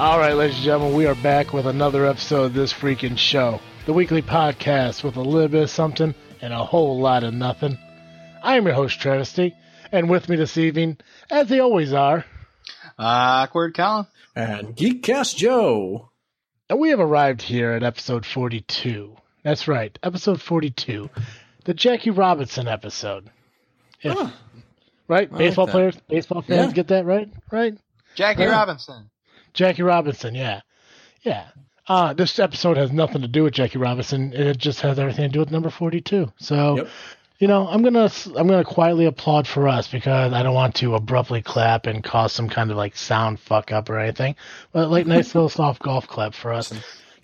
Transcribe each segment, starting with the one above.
All right, ladies and gentlemen, we are back with another episode of this freaking show, the weekly podcast with a little bit of something and a whole lot of nothing. I am your host, Travesty, and with me this evening, as they always are, Awkward Colin. And Geekcast Joe. and we have arrived here at episode 42. That's right, episode 42, the Jackie Robinson episode. If- Huh. Right? I baseball that. players, baseball fans Yeah. get that right? Right? Jackie Yeah. Robinson. Jackie Robinson, yeah. Yeah. Uh, this episode has nothing to do with Jackie Robinson. It just has everything to do with number 42. So, Yep. you know, I'm going to I'm going to quietly applaud for us because I don't want to abruptly clap and cause some kind of like sound fuck up or anything. But like nice little soft golf clap for us.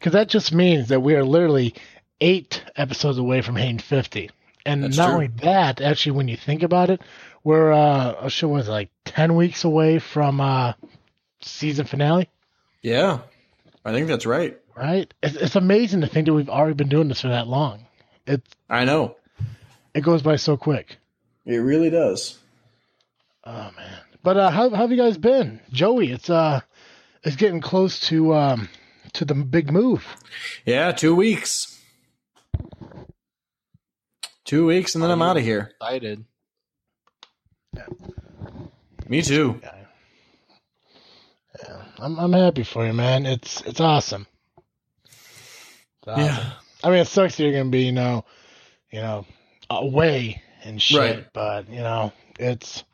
Cuz that just means that we are literally 8 episodes away from hitting 50. And That's not true. only that, actually when you think about it, we're uh oh, shit was it, like 10 weeks away from uh season finale. Yeah, I think that's right. right? It's, it's amazing to think that we've already been doing this for that long. It I know. it goes by so quick. It really does. Oh man! But uh, how, how have you guys been, Joey? It's uh, it's getting close to um to the big move. Yeah, two weeks. Two weeks and then I'm out of here. Excited. Yeah. Me too. Yeah, I'm I'm happy for you, man. It's it's awesome. It's awesome. Yeah. I mean, it sucks that you're gonna be, you know, you know, away and shit. Right. But you know, it's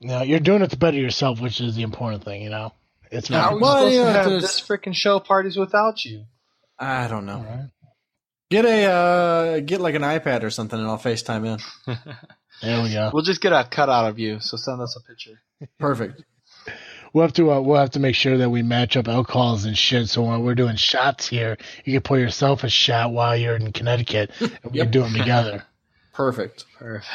you know, you're doing it to better yourself, which is the important thing. You know, it's How are not. we Well, supposed yeah, to have there's- this freaking show parties without you? I don't know. Alright. Get a uh, get like an iPad or something, and I'll FaceTime in. There we go. We'll just get a cutout of you, so send us a picture. Perfect. We'll have to uh, we'll have to make sure that we match up alcohols and shit. So when we're doing shots here, you can pour yourself a shot while you're in Connecticut, and we Yep. can do them together. Perfect. Perfect.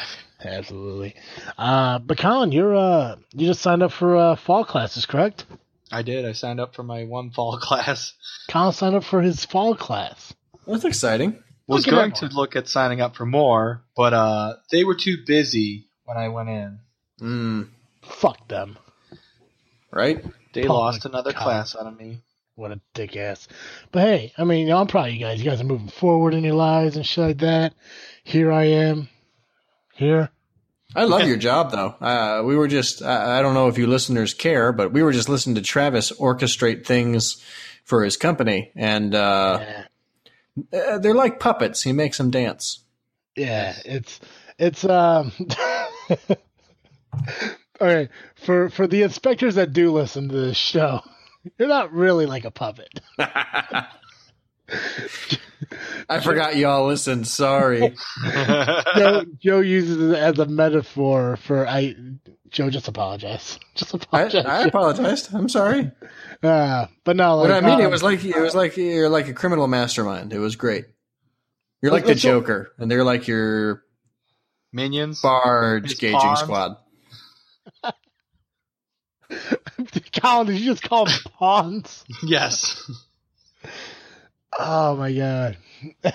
Absolutely. Uh, but Colin, you're uh, you just signed up for uh, fall classes, correct? I did. I signed up for my one fall class. Colin signed up for his fall class. That's exciting. Was Look at going to look at signing up for more, but uh, they were too busy when I went in. Mm, Fuck them. Right? They Oh lost another God. class out of me. What a dick ass. But hey, I mean, I'm proud of you guys. You guys are moving forward in your lives and shit like that. Here I am. Here. I love your job, though. Uh, we were just, I, I don't know if you listeners care, but we were just listening to Travis orchestrate things for his company. And uh, Yeah. uh, they're like puppets. He makes them dance. Yeah, it's it's um Okay, for for the inspectors that do listen to this show, you're not really like a puppet. I forgot y'all listened. Sorry. Joe, Joe uses it as a metaphor for I Joe just apologize. Just I, apologize. I apologized. I'm sorry. uh, but no, like, What I mean, it um, was like it was like you're like a criminal mastermind. It was great. You're like the Let's- let's go- Joker, and they're like your Minions. barge gauging pawns. squad. Colin, did you just call them pawns? yes. Oh my god.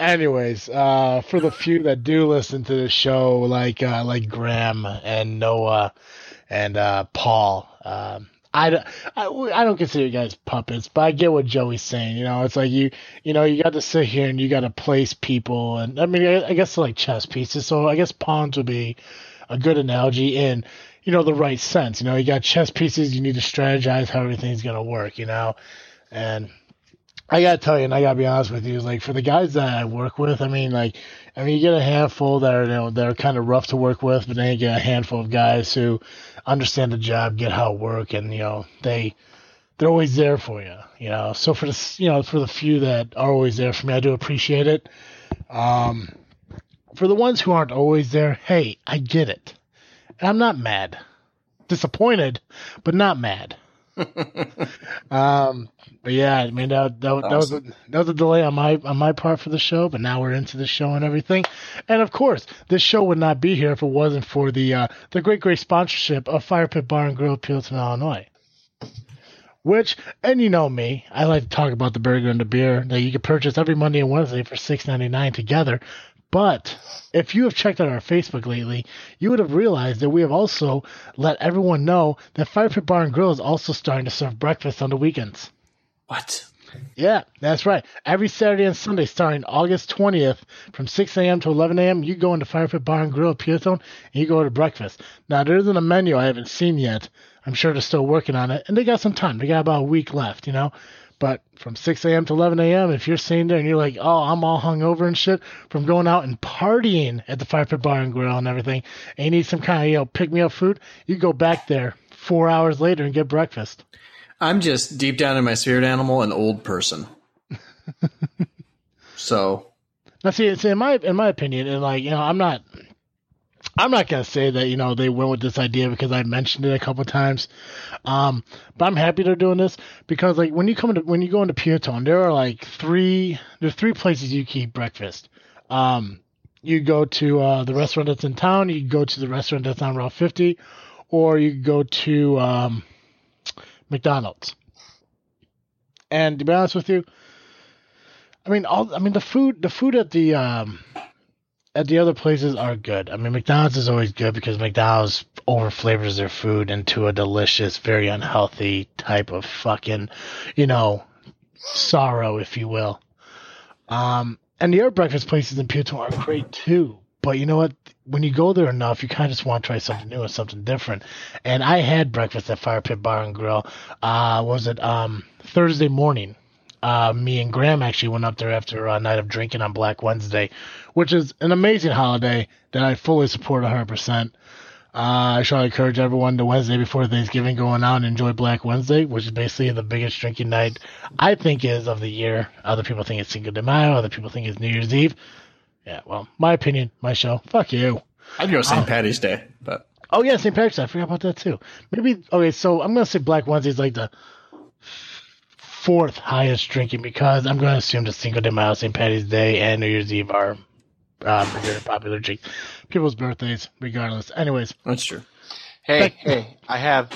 Anyways, uh, for the few that do listen to the show, like uh, like Graham and Noah and uh, Paul, um, I, don't- I, I don't consider you guys puppets, but I get what Joey's saying. You know, it's like you you know you got to sit here and you got to place people, and I mean I, I guess like chess pieces. So I guess pawns would be a good analogy in you know the right sense. You know, you got chess pieces, you need to strategize how everything's gonna work. You know, and I gotta tell you, and I gotta be honest with you, like for the guys that I work with, I mean, like, I mean, you get a handful that are, you know, that are kind of rough to work with, but then you get a handful of guys who understand the job, get how it work, and you know, they they're always there for you, you know. So for the you know for the few that are always there for me, I do appreciate it. Um, for the ones who aren't always there, hey, I get it, and I'm not mad, disappointed, but not mad. Um, but yeah, I mean that that, that was a, that was a delay on my on my part for the show, but now we're into the show and everything. And of course, this show would not be here if it wasn't for the uh, the great great sponsorship of Fire Pit Bar and Grill, Peotone, Illinois. Which, and you know me, I like to talk about the burger and the beer that you can purchase every Monday and Wednesday for six ninety nine together, But if you have checked out our Facebook lately, you would have realized that we have also let everyone know that Fire Pit Bar and Grill is also starting to serve breakfast on the weekends. What? Yeah, that's right. Every Saturday and Sunday, starting August 20th, from 6 a.m. to 11 a.m., you go into Fire Pit Bar and Grill at Peotone and you go to breakfast. Now, there isn't a menu I haven't seen yet. I'm sure they're still working on it, and they got some time. They got about a week left, you know. But from 6 a.m. to 11 a.m., if you're sitting there and you're like, oh, I'm all hungover and shit from going out and partying at the Fire Pit Bar and Grill and everything, and you need some kind of, you know, pick me up food, you go back there four hours later and get breakfast. I'm just deep down in my spirit animal, an old person. so Now, see, it's in my in my opinion, and like you know, I'm not, I'm not gonna say that you know they went with this idea because I mentioned it a couple times, um, but I'm happy they're doing this because like when you come to when you go into Peotone, there are like three there's three places you can eat breakfast. Um, you go to uh, the restaurant that's in town, you go to the restaurant that's on Route 50, or you go to um, McDonald's. And to be honest with you, I mean, all I mean the food the food at the um at the other places are good. I mean, McDonald's is always good because McDonald's overflavors their food into a delicious, very unhealthy type of fucking, you know, sorrow, if you will. Um, and the other breakfast places in Puerto are great too. But you know what? When you go there enough, you kind of just want to try something new and something different. And I had breakfast at Fire Pit Bar and Grill. Uh, was it um Thursday morning? Uh, me and Graham actually went up there after a night of drinking on Black Wednesday, which is an amazing holiday that I fully support 100%. Uh, I to encourage everyone to Wednesday before Thanksgiving going out and enjoy Black Wednesday, which is basically the biggest drinking night I think is of the year. Other people think it's Cinco de Mayo. Other people think it's New Year's Eve. Yeah, well, my opinion, my show. Fuck you. I'd go St. Oh. Patty's Day, but Oh yeah, St. Patrick's Day. I forgot about that too. Maybe okay. So I'm gonna say Black Wednesday is like the fourth highest drinking because I'm gonna assume that Cinco de Mayo, St. Patty's Day, and New Year's Eve are um, very popular drink. People's birthdays, regardless. Anyways, that's true. Hey, Thank- hey, I have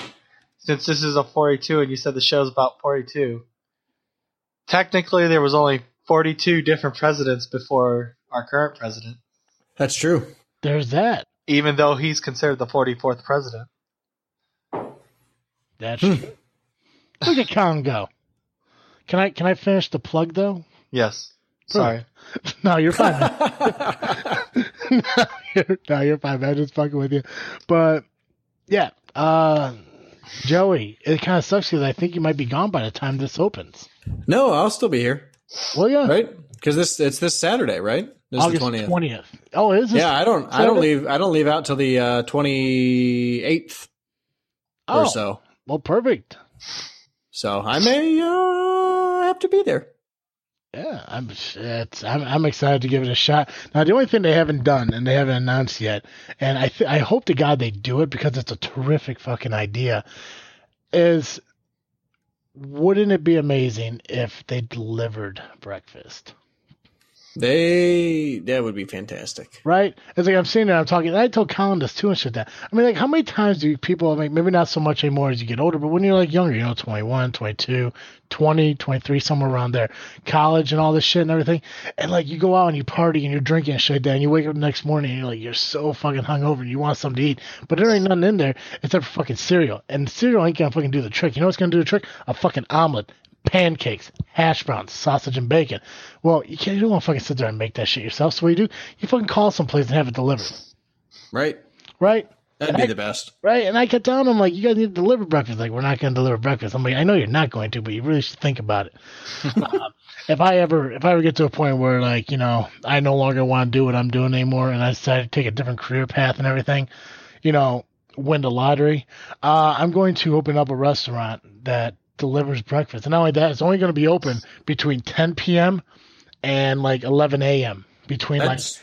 since this is a 42 and you said the show's about 42. Technically, there was only 42 different presidents before our current president, That's true. there's that. even though he's considered the 44th president. That's Hmm. true. Look at Congo. Can I can I finish the plug though? Yes. Sorry. no, you're fine. no, you're, no, you're fine, man. Just fucking with you. But yeah, uh, Joey, it kind of sucks because I think you might be gone by the time this opens. no, I'll still be here, Well, yeah, right? Because this it's this Saturday, right? This is August twentieth. twentieth. Oh, it is this? Yeah, I don't I don't leave I don't leave out till the twenty eighth oh, or so. well, perfect. So I may uh, have to be there. Yeah, I'm, I'm I'm excited to give it a shot. Now, the only thing they haven't done and they haven't announced yet, and I th- I hope to God they do it because it's a terrific fucking idea, is wouldn't it be amazing if they delivered breakfast? They that would be fantastic. Right? It's like I'm sitting there, I'm talking, I told Colin this too and shit that. I mean, like, how many times do people, I mean, maybe not so much anymore as you get older, but when you're like younger, you know, 21, 22, 20, 23, somewhere around there, college and all this shit and everything, and like you go out and you party and you're drinking and shit, and you wake up the next morning and you're like, you're so fucking hungover and you want something to eat, but there ain't nothing in there except for fucking cereal. And cereal ain't gonna fucking do the trick. You know what's gonna do the trick? A fucking omelet. Pancakes, hash browns, sausage and bacon. Well, you can't. You don't want to fucking sit there and make that shit yourself. So what you do? You fucking call someplace and have it delivered, Right? right? That'd be the best. Right. And I kept telling them like, you guys need to deliver breakfast. Like, we're not going to deliver breakfast. I'm like, I know you're not going to, but you really should think about it. um, if I ever, if I ever get to a point where like, you know, I no longer want to do what I'm doing anymore, and I decide to take a different career path and everything, you know, win the lottery, uh, I'm going to open up a restaurant that delivers breakfast. And not only that, it's only going to be open between 10 p.m. and like 11 a.m. Between like That's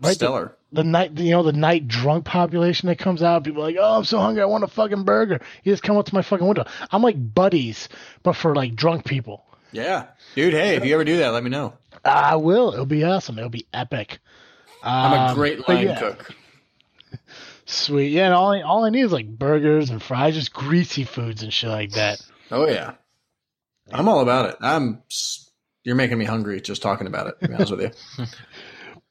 right, stellar. the night you know the night drunk population that comes out people like oh i'm so hungry i want a fucking burger you just come up to my fucking window i'm like buddies but for like drunk people Yeah, dude. Hey, if you ever do that, let me know. i will it'll be awesome it'll be epic I'm a Um, great line yeah, cook. sweet yeah and all I, all I need is like burgers and fries just greasy foods and shit like that Oh yeah, I'm all about it. I'm. You're making me hungry just talking about it. To be honest with you.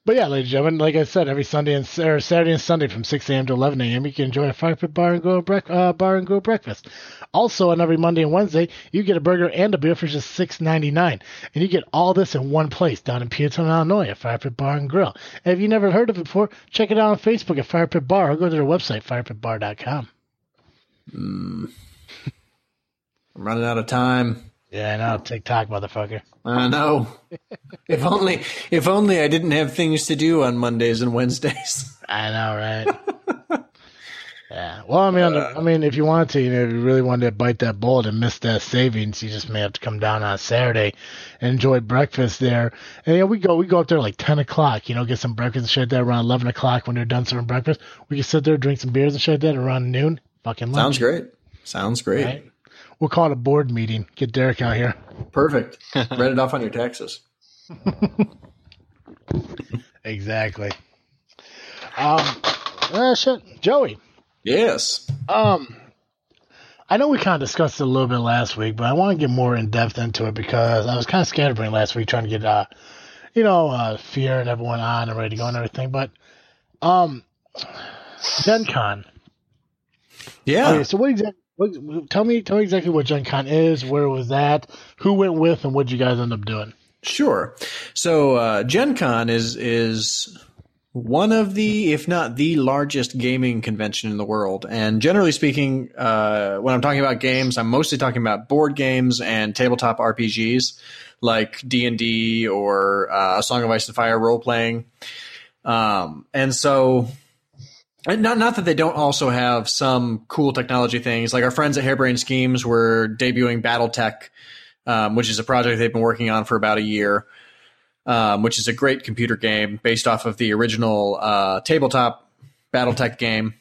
But yeah, ladies and gentlemen, like I said, every Sunday and or Saturday and Sunday from 6 a.m. to 11 a.m., you can enjoy a fire pit bar and grill brec- uh, bar and grill breakfast. Also, on every Monday and Wednesday, you get a burger and a beer for just $6.99, and you get all this in one place down in Peotone, Illinois, at Fire Pit Bar and Grill. And if you never heard of it before, check it out on Facebook at Fire Pit Bar or go to their website firepitbar.com. I'm running out of time. Yeah, I know, TikTok, motherfucker. I know. if only, if only I didn't have things to do on Mondays and Wednesdays. I know, right? yeah. Well, I mean, the- I mean, if you wanted to, you know, if you really wanted to bite that bullet and miss that savings, you just may have to come down on Saturday and enjoy breakfast there. And yeah, we go, we go up there like ten o'clock, you know, get some breakfast and shit there around eleven o'clock when they're done serving breakfast. We can sit there, drink some beers and shit like that around noon. Fucking lunch, Sounds great. Sounds great. Right? We'll call it a board meeting. Get Derek out here. Perfect. Write it off on your taxes. Exactly. Um, uh, shit, Joey. Yes. Um, I know we kind of discussed it a little bit last week, but I want to get more in depth into it because I was kind of scatterbrained last week trying to get, uh, you know, uh, fear and everyone on and ready to go and everything. But, um, Gen Con. Yeah. Okay, so what exactly? What, tell me, tell me exactly what Gen Con is, where was that, who went with, and what did you guys end up doing. Sure. So uh, Gen Con is is one of the, if not the largest gaming convention in the world. And generally speaking, uh, when I'm talking about games, I'm mostly talking about board games and tabletop RPGs like D and D or uh, A Song of Ice and Fire role playing. Um, and so and not not that they don't also have some cool technology things. Like our friends at Harebrained Schemes were debuting BattleTech, um, which is a project they've been working on for about a year, um, which is a great computer game based off of the original uh, tabletop BattleTech game.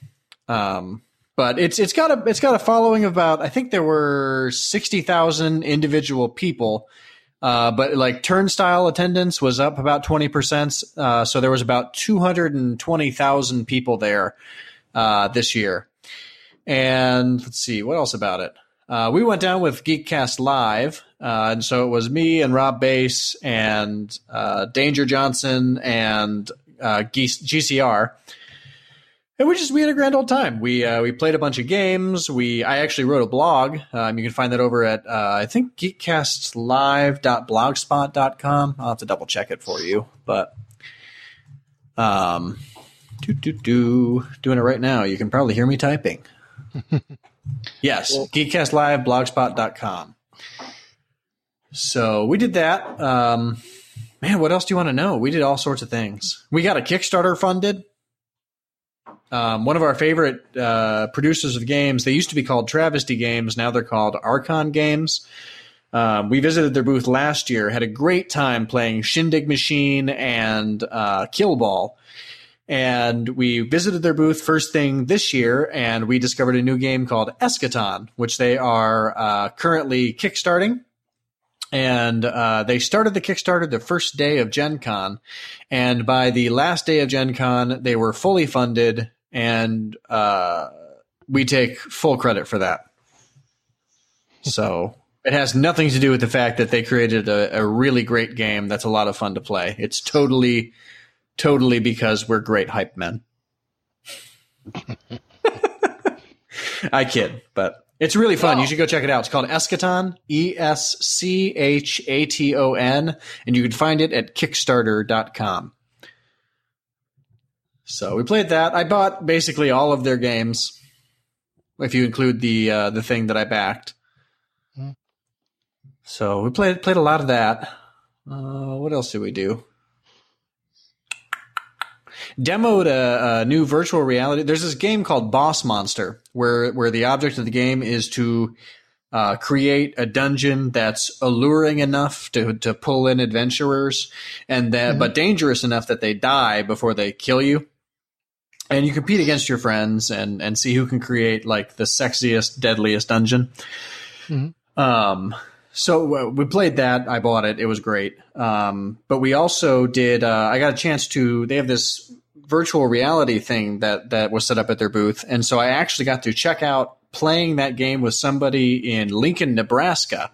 Um, but it's it's got a it's got a following of about I think there were sixty thousand individual people. Uh, but like turnstile attendance was up about 20%. Uh, so there was about 220,000 people there uh, this year. And let's see, what else about it? Uh, we went down with Geekcast Live. Uh, and so it was me and Rob Bass and Danger Johnson and GCR. And we just we had a grand old time. We uh, we played a bunch of games. We I actually wrote a blog. Um, you can find that over at uh, I think geekcastlive.blogspot.com. I'll have to double check it for you, but um, do do do doing it right now. You can probably hear me typing. yes, geekcastlive.blogspot.com. So we did that. Um, man, what else do you want to know? We did all sorts of things. We got a Kickstarter funded um, one of our favorite uh, producers of games. They used to be called Travesty Games. Now they're called Archon Games. Um, we visited their booth last year. Had a great time playing Shindig Machine and uh, Kill Ball. And we visited their booth first thing this year, and we discovered a new game called Eschaton, which they are uh, currently kickstarting and uh, they started the Kickstarter the first day of Gen Con. And by the last day of Gen Con, they were fully funded, and uh, we take full credit for that. So it has nothing to do with the fact that they created a, a really great game that's a lot of fun to play. It's totally, totally because we're great hype men. I kid, but it's really fun. You should go check it out. It's called Eschaton, E S C H A T O N, and you can find it at Kickstarter.com. So we played that. I bought basically all of their games, if you include the uh, the thing that I backed. Hmm. So we played played a lot of that. Uh, what else did we do? demoed a, a, new virtual reality. There's this game called Boss Monster, where where the object of the game is to uh, create a dungeon that's alluring enough to to pull in adventurers, and that Mhm. but dangerous enough that they die before they kill you. And you compete against your friends and and see who can create like the sexiest, deadliest dungeon. Mhm. Um, so uh, we played that. I bought it. It was great. Um, but we also did. Uh, I got a chance to. They have this virtual reality thing that that was set up at their booth, and so I actually got to check out playing that game with somebody in Lincoln, Nebraska.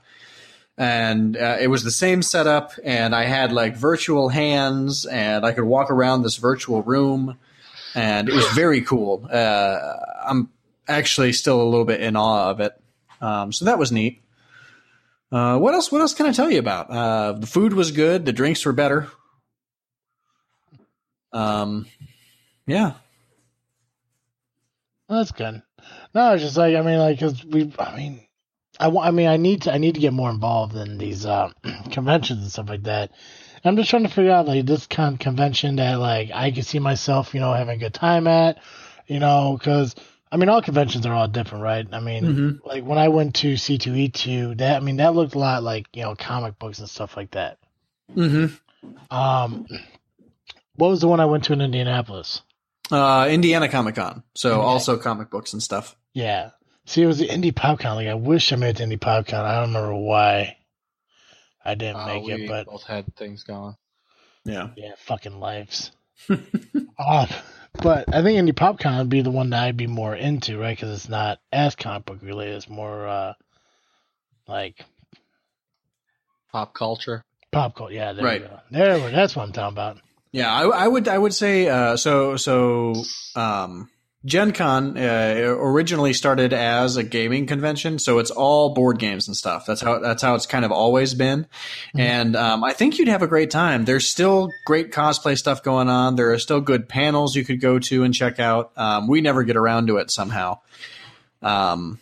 and uh, it was the same setup and i had like virtual hands and i could walk around this virtual room and it was very cool. Uh, i'm actually still a little bit in awe of it. Um, so that was neat. Uh, what else what else can i tell you about? Uh, the food was good. The drinks were better. Um, yeah. That's good. No, it's just like I mean, like because we, I mean, I I mean, I need to, I need to get more involved in these uh, conventions and stuff like that. I'm just trying to figure out like this kind of convention that like I can see myself, you know, having a good time at, you know, because I mean, all conventions are all different, right? I mean, Mhm. like when I went to C2E2, that I mean, that looked a lot like you know comic books and stuff like that. mm-hmm. Um, what was the one I went to in Indianapolis? uh, indiana comic-con so Okay. also comic books and stuff Yeah. See, it was the Indy PopCon. Like, I wish I made it to Indy PopCon. I don't remember why I didn't Uh, make we it, but both had things going. yeah yeah, fucking lives. uh, but I think Indy PopCon would be the one that I'd be more into, right? Because it's not as comic book related. It's more uh, like Pop culture. pop culture. Yeah, there Right. we go. There, that's what I'm talking about. Yeah, I, I would I would say uh, so so um, Gen Con uh, originally started as a gaming convention, so it's all board games and stuff. That's how that's how it's kind of always been, and um, I think you'd have a great time. There's still great cosplay stuff going on. There are still good panels you could go to and check out. Um, we never get around to it somehow. Um,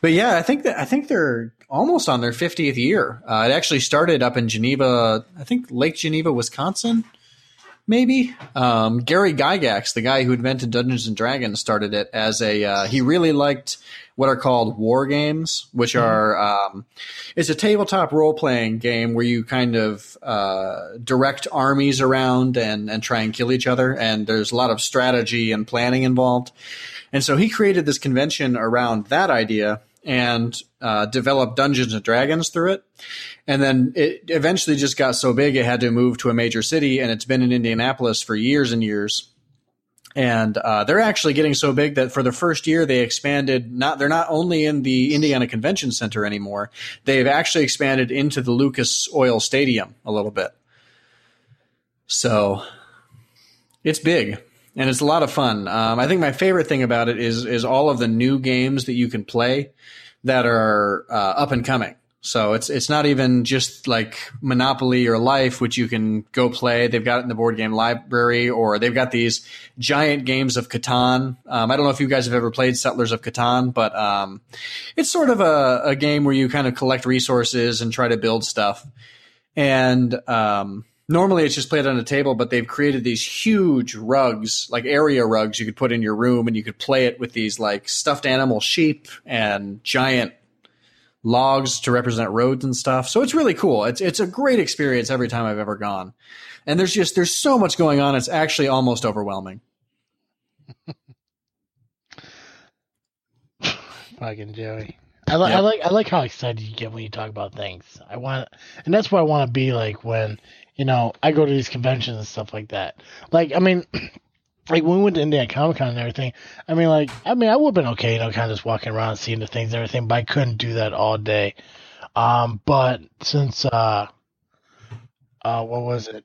but yeah, I think that I think they're almost on their 50th year. Uh, it actually started up in Geneva, I think Lake Geneva, Wisconsin maybe. Um, Gary Gygax, the guy who invented Dungeons and Dragons, started it as a. Uh, he really liked what are called war games, which are um, it's a tabletop role playing game where you kind of uh, direct armies around and and try and kill each other, and there's a lot of strategy and planning involved. And so he created this convention around that idea and uh, developed Dungeons and Dragons through it. And then it eventually just got so big it had to move to a major city, and it's been in Indianapolis for years and years. And uh, they're actually getting so big that for the first year they expanded. Not they're not only in the Indiana Convention Center anymore. They've actually expanded into the Lucas Oil Stadium a little bit. So it's big and it's a lot of fun. Um, I think my favorite thing about it is is all of the new games that you can play that are uh, up and coming. So it's it's not even just like Monopoly or Life, which you can go play. They've got it in the board game library, or they've got these giant games of Catan. Um, I don't know if you guys have ever played Settlers of Catan, but um, it's sort of a, a game where you kind of collect resources and try to build stuff. And um, normally it's just played on a table, but they've created these huge rugs, like area rugs, you could put in your room, and you could play it with these like stuffed animal sheep and giant logs to represent roads and stuff. So it's really cool. It's it's a great experience every time I've ever gone. And there's just there's so much going on. It's actually almost overwhelming. Fucking Joey. I, li- I like I like how excited you get when you talk about things. I want, and that's what I want to be like when you know I go to these conventions and stuff like that. Like I mean, like when we went to Indiana Comic Con and everything. I mean, like I mean, I would have been okay, you know, kind of just walking around seeing the things and everything, but I couldn't do that all day. Um, but since uh, uh, what was it?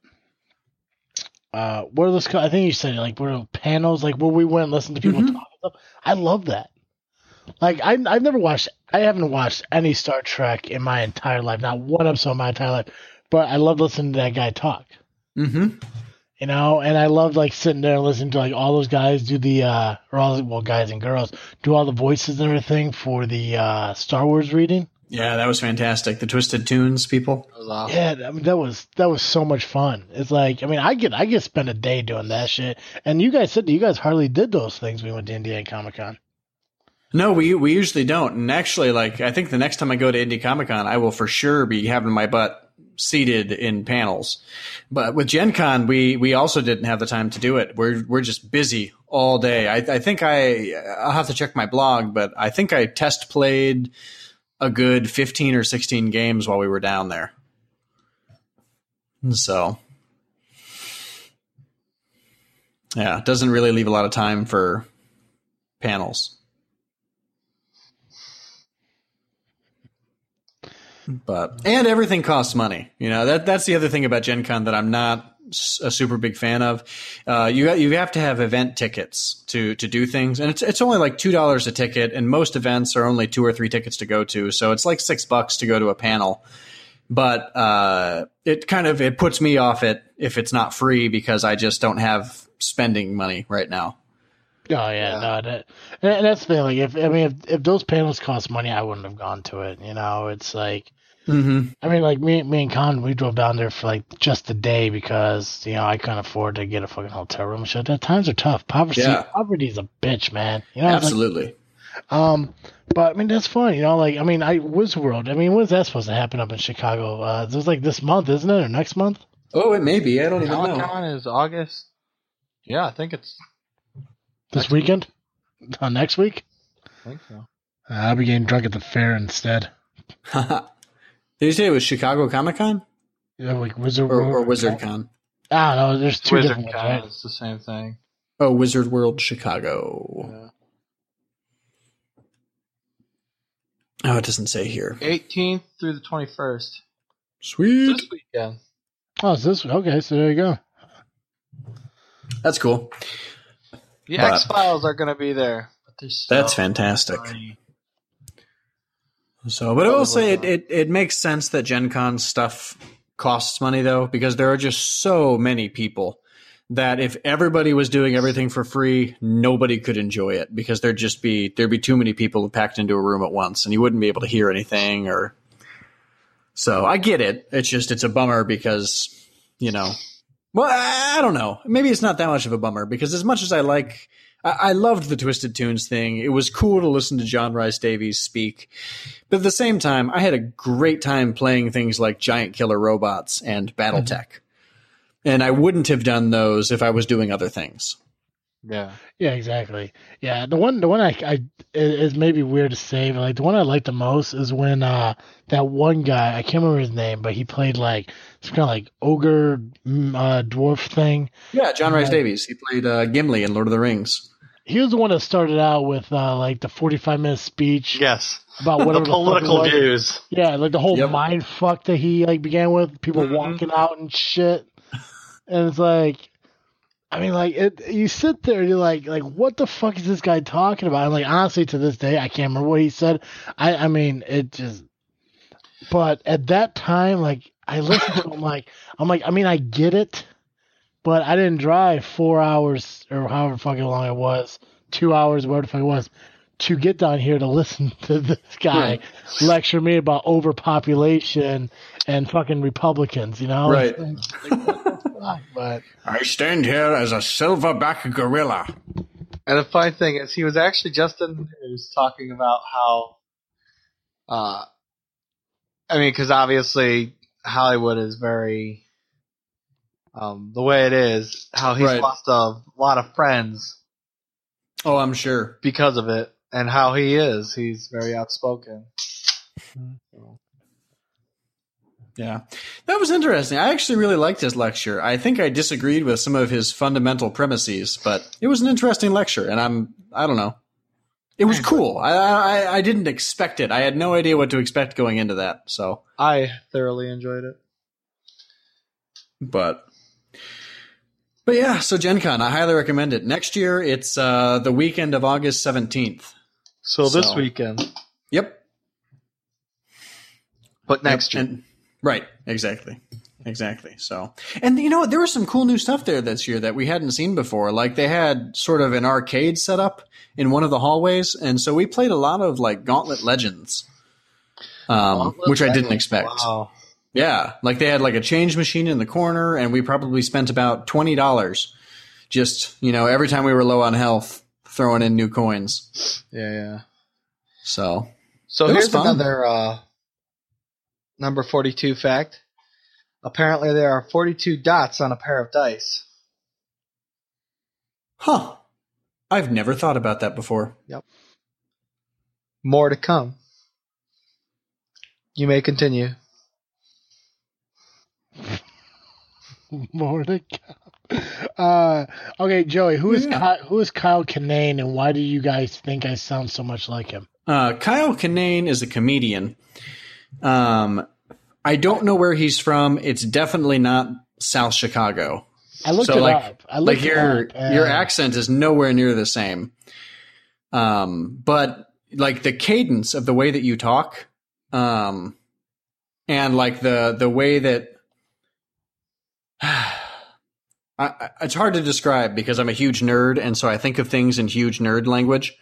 Uh, what are those? I think you said like what are panels? Like where we went and listened to people Mhm. talk. I love that. Like I, I've never watched. I haven't watched any Star Trek in my entire life. Not one episode in my entire life. But I love listening to that guy talk. Mm-hmm. You know, and I love like sitting there and listening to like all those guys do the uh or all well guys and girls do all the voices and everything for the uh Star Wars reading. Yeah, that was fantastic. The Twisted Tunes people. Awesome. Yeah, I mean that was that was so much fun. It's like I mean I get I get spend a day doing that shit. And you guys said that you guys hardly did those things when we went to Indiana Comic Con. No, we we usually don't. And actually, like I think the next time I go to Indie Comic Con, I will for sure be having my butt seated in panels. But with Gen Con, we we also didn't have the time to do it. We're we're just busy all day. I, I think I I'll have to check my blog, but I think I test played a good fifteen or sixteen games while we were down there. So yeah, it doesn't really leave a lot of time for panels. But and everything costs money. You know that that's the other thing about Gen Con that I'm not a super big fan of. Uh, you you have to have event tickets to to do things, and it's it's only like two dollars a ticket, and most events are only two or three tickets to go to, so it's like six bucks to go to a panel. But uh, it kind of it puts me off it if it's not free because I just don't have spending money right now. Oh yeah, Yeah. no, that, and that's the thing. Like, if I mean, if if those panels cost money, I wouldn't have gone to it. You know, it's like, Mm-hmm. I mean, like me, me and Con, we drove down there for like just a day because you know I couldn't afford to get a fucking hotel room. and Shit, that times are tough. Poverty, Yeah. poverty's a bitch, man. You know, it's like- Absolutely. um, but I mean, that's fun. You know, like I mean, I Wizard World. I mean, when's that supposed to happen up in Chicago? Uh, it was like this month, isn't it, or next month? Oh, it may be. I don't even Comic know. Con is August. Yeah, I think it's. This Next weekend? Uh, next week? I think so. Uh, I'll be getting drunk at the fair instead. Did you say it was Chicago Comic Con Yeah, like Wizard or, World or Wizard Con? I don't know. There's two Wizard different ones, Con right? is the same thing. Oh, Wizard World Chicago. Yeah. Oh, it doesn't say here. 18th through the 21st. Sweet. This weekend. Oh, is this okay? So there you go. That's cool. The X Files are going to be there. But so That's fantastic. funny. So, but I will say it, it, it makes sense that Gen Con stuff costs money though, because there are just so many people that if everybody was doing everything for free, nobody could enjoy it because there'd just be there'd be too many people packed into a room at once and you wouldn't be able to hear anything or so I get it. It's just it's a bummer because, you know, well, I don't know. Maybe it's not that much of a bummer because as much as I like, I, I loved the Twisted Tunes thing. It was cool to listen to John Rhys-Davies speak, but at the same time, I had a great time playing things like Giant Killer Robots and BattleTech, mm-hmm. and I wouldn't have done those if I was doing other things. Yeah. Yeah, exactly. Yeah, the one the one I, I it is maybe weird to say, but like the one I like the most is when uh that one guy I can't remember his name, but he played like some kind of like ogre mm, uh, dwarf thing. Yeah, John Rhys Yeah. Davies. He played uh, Gimli in Lord of the Rings. He was the one that started out with uh like the forty five minute speech Yes. about whatever the, fuck it political was. views. Yeah, like the whole Yep. mind fuck that he like began with, people Mhm. walking out and shit. And it's like I mean like it you sit there and you're like like what the fuck is this guy talking about? And like honestly to this day I can't remember what he said. I I mean it just but at that time like I listened to him like I'm like I mean I get it, but I didn't drive four hours or however fucking long it was, two hours, whatever the fuck it was, to get down here to listen to this guy Right. lecture me about overpopulation and fucking Republicans, you know? Right. Like, what the fuck? But I stand here as a silverback gorilla. And the funny thing is, he was actually just in the news talking about how, uh, I mean, because obviously Hollywood is very, um, the way it is, how he's Right. lost a lot of friends Oh, I'm sure. because of it, and how he is. He's very outspoken. Yeah. That was interesting. I actually really liked his lecture. I think I disagreed with some of his fundamental premises, but it was an interesting lecture, and I'm I don't know. It was cool. I, I I didn't expect it. I had no idea what to expect going into that. So, I thoroughly enjoyed it. but but yeah. So Gen Con, I highly recommend it. Next year, it's uh, the weekend of August seventeenth. So this So- weekend, Yep. but next Yep, year. and- right. Exactly. Exactly. So, and you know what? There was some cool new stuff there this year that we hadn't seen before. Like they had sort of an arcade set up in one of the hallways, and so we played a lot of like Gauntlet Legends, um, which I didn't expect. Wow. Yeah, like they had like a change machine in the corner, and we probably spent about twenty dollars just you know every time we were low on health, throwing in new coins. Yeah, yeah. So So here's fun. another uh, number 42 fact. Apparently, there are 42 dots on a pair of dice. Huh. I've never thought about that before. Yep. More to come. You may continue. more to come. Uh, okay, Joey, who is Yeah. Ky- who is Kyle Kinane, and why do you guys think I sound so much like him? Uh, Kyle Kinane is a comedian, Um, I don't know where he's from. It's definitely not South Chicago. I looked So, it like- up. I looked Like your and- your accent is nowhere near the same. Um, but like the cadence of the way that you talk, um, and like the the way that I, it's hard to describe because I'm a huge nerd, and so I think of things in huge nerd language.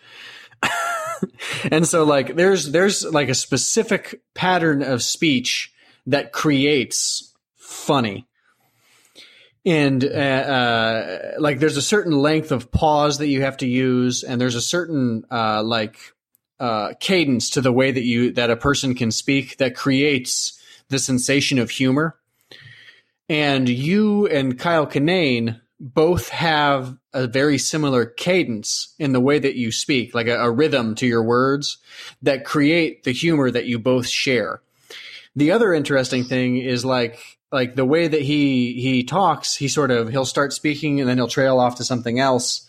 and so like there's there's like a specific pattern of speech that creates funny and uh, uh, like there's a certain length of pause that you have to use and there's a certain uh, like uh, cadence to the way that you that a person can speak that creates the sensation of humor and you and kyle kinane both have a very similar cadence in the way that you speak like a, a rhythm to your words that create the humor that you both share. The other interesting thing is like like the way that he he talks he sort of he'll start speaking and then he'll trail off to something else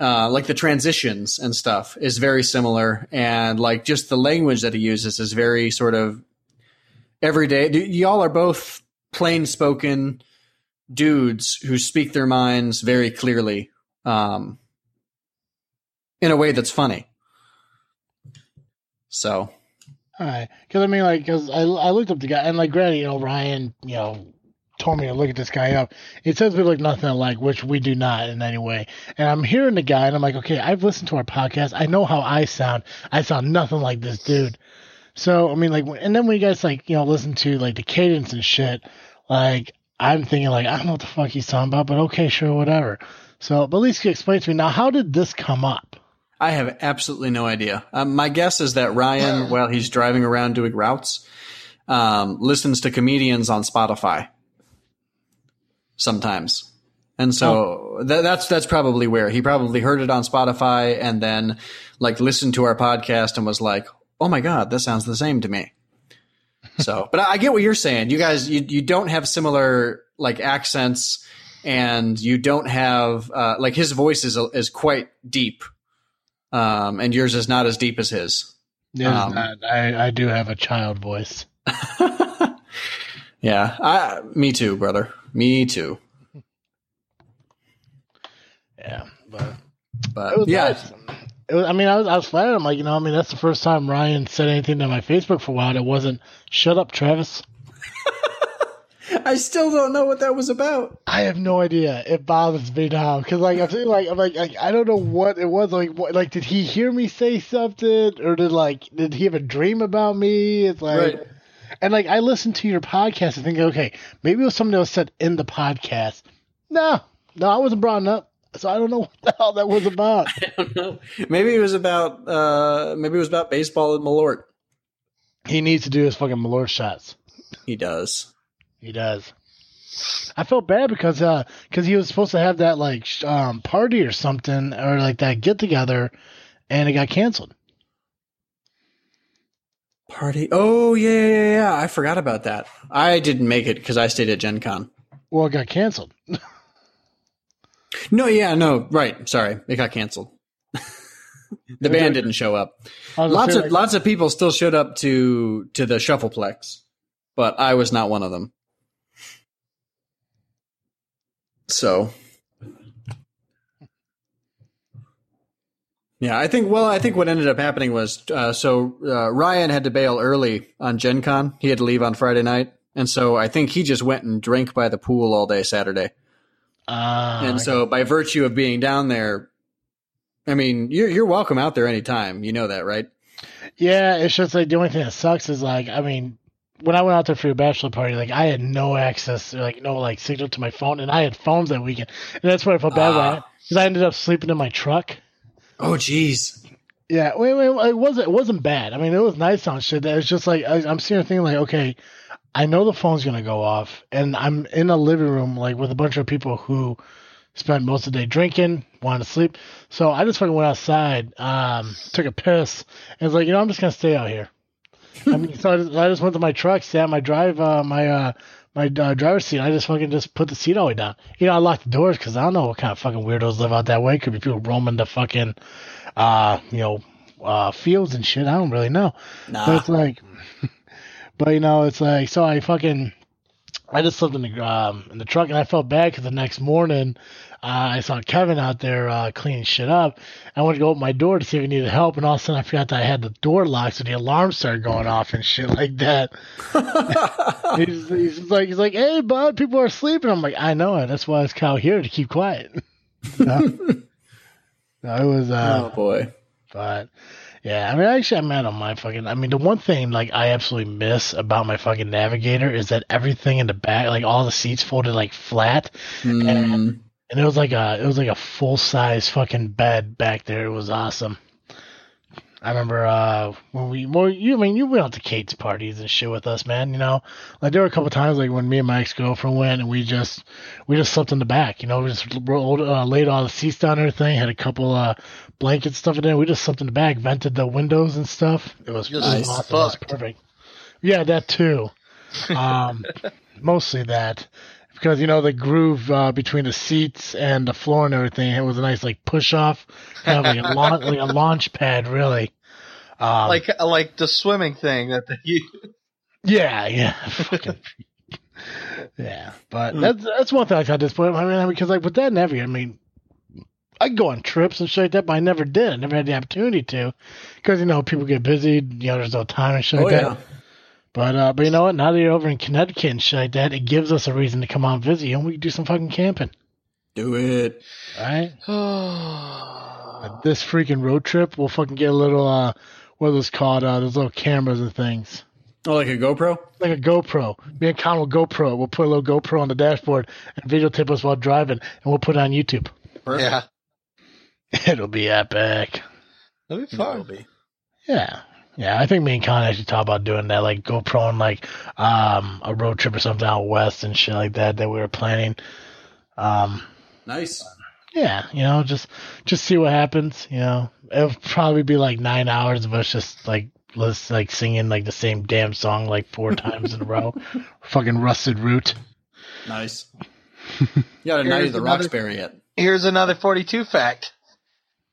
uh, like the transitions and stuff is very similar. And like just the language that he uses is very sort of everyday. Y'all are both plain spoken dudes who speak their minds very clearly um, in a way that's funny so All right, because I mean, like, because I I looked up the guy, and like, granted, you know, Ryan, you know, told me to look at this guy up. It says we look nothing alike, which we do not in any way. And I'm hearing the guy, and I'm like, okay, I've listened to our podcast. I know how I sound. I sound nothing like this dude. So I mean, like, and then when you guys like, you know, listen to like the cadence and shit, like, I'm thinking like, I don't know what the fuck he's talking about, but okay, sure, whatever. So, but at least you explain to me now, how did this come up? I have absolutely no idea. Um, my guess is that Ryan, while he's driving around doing routes, um, listens to comedians on Spotify sometimes, and so tha- that's that's probably where he probably heard it on Spotify and then like listened to our podcast and was like, "Oh my god, that sounds the same to me." So, but I, get what you're saying. You guys, you you don't have similar like accents, and you don't have uh, like his voice is is quite deep um, and yours is not as deep as his. Yeah, Um, I I do have a child voice. yeah, I, me too, brother. Me too. Yeah, but But yeah, nice. Was, I mean, I was I was flattered. I'm like, you know, I mean, that's the first time Ryan said anything to my Facebook for a while It wasn't "Shut up, Travis." I still don't know what that was about. I have no idea. It bothers me now because, like, I'm saying, like, I'm like, like, I don't know what it was. Like, what, like, did he hear me say something, or did like, did he have a dream about me? It's like, Right. and like, I listened to your podcast and think, okay, maybe it was something that was said in the podcast. No, no, I wasn't brought up, so I don't know what the hell that was about. I don't know. Maybe it was about uh, maybe it was about baseball at Malort. he needs to do his fucking Malort shots. He does. He does. I felt bad because uh because he was supposed to have that like sh- um party or something or like that get together, and it got canceled. Party. Oh yeah, yeah, yeah, yeah. I forgot about that. I didn't make it because I stayed at Gen Con. Well, it got canceled. No, yeah, no, right. Sorry, it got canceled. the band didn't show up. I was gonna Lots of like, lots of people still showed up to to the Shuffleplex, but I was not one of them. So, yeah, I think. Well, I think what ended up happening was uh, so uh, Ryan had to bail early on Gen Con. He had to leave on Friday night, and so I think he just went and drank by the pool all day Saturday. Ah, and so, by virtue of being down there, I mean, you're you're welcome out there anytime. You know that, right? yeah, it's just like the only thing that sucks is like I mean, when I went out there for your bachelor party, like I had no access, or, like no like signal to my phone, and I had phones that weekend, and that's why I felt bad Ah. because I ended up sleeping in my truck. Oh, jeez. Yeah, wait, wait, it wasn't it wasn't bad. I mean, it was nice on shit. It was just like I, I'm seeing a thing like, okay, I know the phone's gonna go off, and I'm in a living room like with a bunch of people who spent most of the day drinking, wanted to sleep. So I just fucking went outside, um, took a piss, and was like, you know, I'm just gonna stay out here. I mean, so I just, I just went to my truck, sat in my drive, uh, my uh, my uh, driver's seat. I just fucking just put the seat all the way down. You know, I locked the doors because I don't know what kind of fucking weirdos live out that way. Could be people roaming the fucking, uh, you know, uh, fields and shit. I don't really know. But it's like, But you know, it's like so I fucking I just slept in the um, in the truck and I felt bad because the next morning uh, I saw Kevin out there uh, cleaning shit up. I went to go open my door to see if he needed help, and all of a sudden I forgot that I had the door locked, so the alarm started going off and shit like that. he's, he's like, he's like, "Hey, bud, people are sleeping." I'm like, "I know it. That's why it's Kyle here to keep quiet." no, no, it was. Uh, oh boy. but yeah, I mean, actually, I'm mad on my fucking. I mean, the one thing like I absolutely miss about my fucking Navigator is that everything in the back, like all the seats folded like flat, Mm, and it was like a it was like a full size fucking bed back there. It was awesome. I remember uh when we well you I mean you went out to Kate's parties and shit with us, man. You know, like there were a couple times like when me and my ex girlfriend went and we just we just slept in the back. You know, we just rolled uh, laid all the seats down and everything. Had a couple uh blankets stuff in there. We just slept in the back, vented the windows and stuff. It was, Just awesome. It was perfect. Yeah, that too. Um, mostly that because you know the groove uh, between the seats and the floor and everything. It was a nice like push off, kind of like a launch, like a launch pad, really. Um, like like the swimming thing that they use. yeah, yeah, Fucking- yeah. But Hmm. that's that's one thing I got disappointed. I mean, because like with that and every, I mean, I go on trips and shit like that, but I never did. I never had the opportunity to, because you know people get busy. You know, there's no time and shit oh like yeah. that. But uh, but you know what? Now that you're over in Connecticut and shit like that, it gives us a reason to come out and visit you, and we can do some fucking camping, Do it. all right? This freaking road trip, we'll fucking get a little uh, what are those called? Uh, those little cameras and things. Oh, like a GoPro? like a GoPro. Me and Con will GoPro. We'll put a little GoPro on the dashboard and videotape us while driving, and we'll put it on YouTube. Perfect. yeah, It'll be epic. that'd be That'll fun. be. Yeah. Yeah, I think me and Con actually talked about doing that, like GoPro on like um a road trip or something out west and shit like that that we were planning. Um Nice. yeah, you know, just just see what happens, you know. It'll probably be like nine hours of us just like let's like singing like the same damn song like four times in a row. Fucking rusted root. Nice. You haven't Here's nighted the another- Roxbury yet. Here's another 42 fact.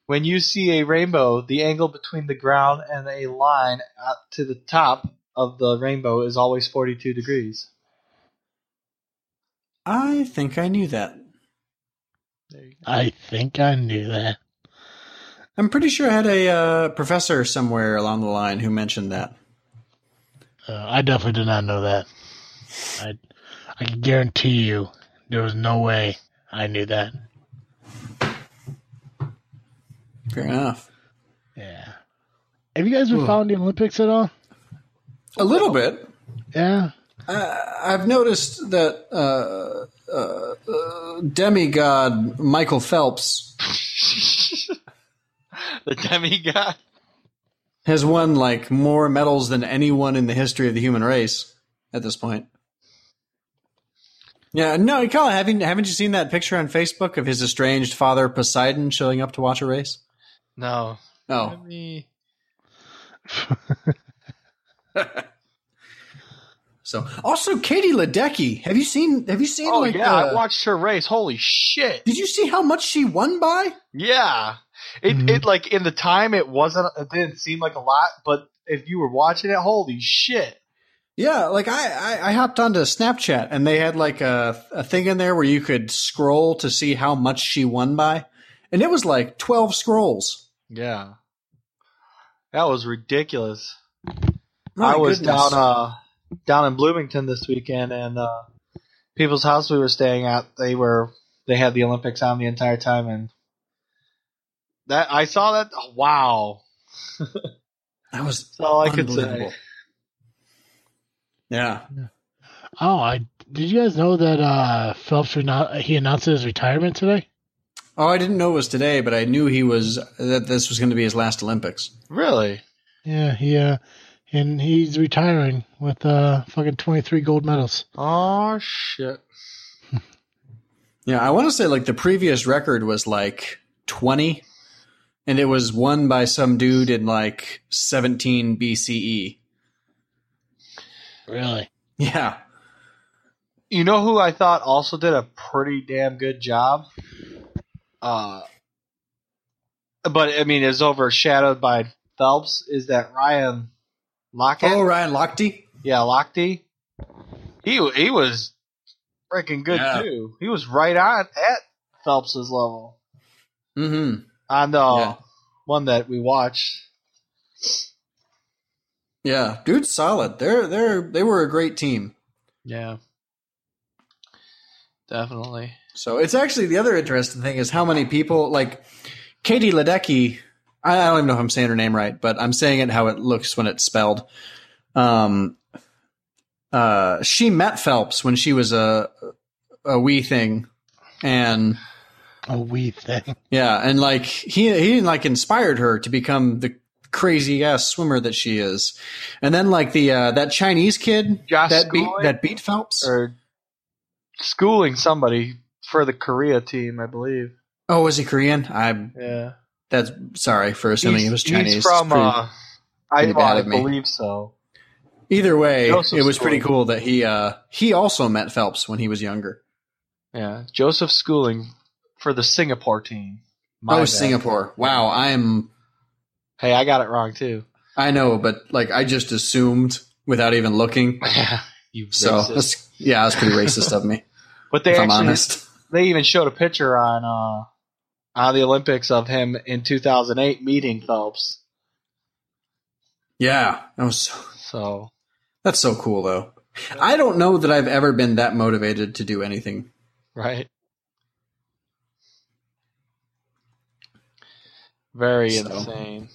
When you see a rainbow, the angle between the ground and a line to the top of the rainbow is always 42 degrees. I think I knew that. There you go. I think I knew that. I'm pretty sure I had a uh, professor somewhere along the line who mentioned that. Uh, I definitely did not know that. I I can guarantee you there was no way I knew that. Fair enough. Yeah. Have you guys been Ugh. following the Olympics at all? A little bit. Yeah. Uh, I've noticed that uh, uh, uh, demigod Michael Phelps the demigod. has won like more medals than anyone in the history of the human race at this point. Yeah, no, Colin, haven't haven't you seen that picture on Facebook of his estranged father Poseidon showing up to watch a race? No. No. Let me- so also Katie Ledecky. Have you seen? Have you seen? Oh, like, yeah, uh, I watched her race. Holy shit. Did you see how much she won by? Yeah. It, Mhm. it like in the time it wasn't it didn't seem like a lot, but if you were watching it, holy shit. Yeah, like I, I, I hopped onto Snapchat and they had like a, a thing in there where you could scroll to see how much she won by. And it was like 12 scrolls. Yeah. That was ridiculous. My I was goodness. down uh down in Bloomington this weekend and uh people's house we were staying at, they were they had the Olympics on the entire time and that I saw that oh, wow. That was That's all I could say. Yeah. Oh, I did you guys know that uh Phelps reno- he announced his retirement today? Oh, I didn't know it was today, but I knew he was that this was going to be his last Olympics. Really? Yeah, he uh and he's retiring with uh fucking 23 gold medals. Oh shit. Yeah, I want to say like the previous record was like 20 and it was won by some dude in like 17 BCE. Really? Yeah. You know who I thought also did a pretty damn good job? Uh, but I mean, is overshadowed by Phelps. Is that Ryan Lockett? Oh, Ryan Lochte? Yeah, Lochte. He he was freaking good Yeah. too. He was right on at Phelps's level Mm-hmm. on the Yeah. one that we watched. Yeah, dude's solid. They're they're they were a great team. Yeah, definitely. So it's actually the other interesting thing is how many people like Katie Ledecky. I I don't even know if I'm saying her name right, but I'm saying it how it looks when it's spelled. Um, uh, she met Phelps when she was a a wee thing, and A wee thing. yeah, and like he he like inspired her to become the crazy ass swimmer that she is. And then like the uh, that Chinese kid Josh that beat that beat Phelps. Or schooling somebody for the Korea team, I believe. oh, was he Korean? I Yeah, that's sorry for assuming he's, he was Chinese. He's from. Pretty- uh, I, pretty I believe so. Either way, it was pretty Schooling. cool that he uh he also met Phelps when he was younger. Yeah, Joseph Schooling for the Singapore team. My oh, bad. Singapore. Wow, I'm Hey, I got it wrong too. I know, but like I just assumed without even looking. you So yeah, that's pretty racist of me. but they if I'm honest. They even showed a picture on uh on the Olympics of him in 2008 meeting Phelps. Yeah, that was so, So that's so cool though. I don't know that I've ever been that motivated to do anything. right, very So. insane.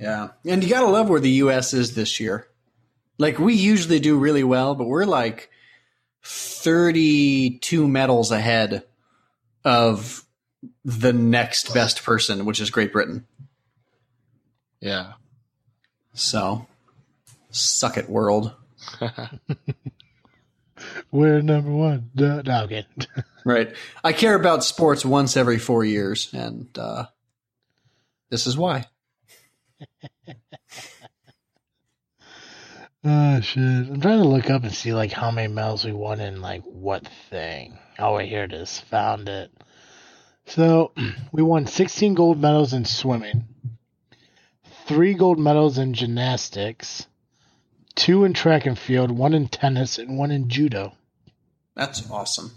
Yeah, and you gotta love where the U.S. is this year. Like we usually do really well, but we're like thirty-two medals ahead of the next best person, which is Great Britain. Yeah. So, suck it, world. We're number one. No, no okay. Right. I care about sports once every four years, and uh, this is why. Oh shit! I'm trying to look up and see like how many medals we won in like what thing. Oh wait, here it is. Found it. So we won 16 gold medals in swimming, three gold medals in gymnastics, two in track and field, one in tennis, and one in judo. That's awesome.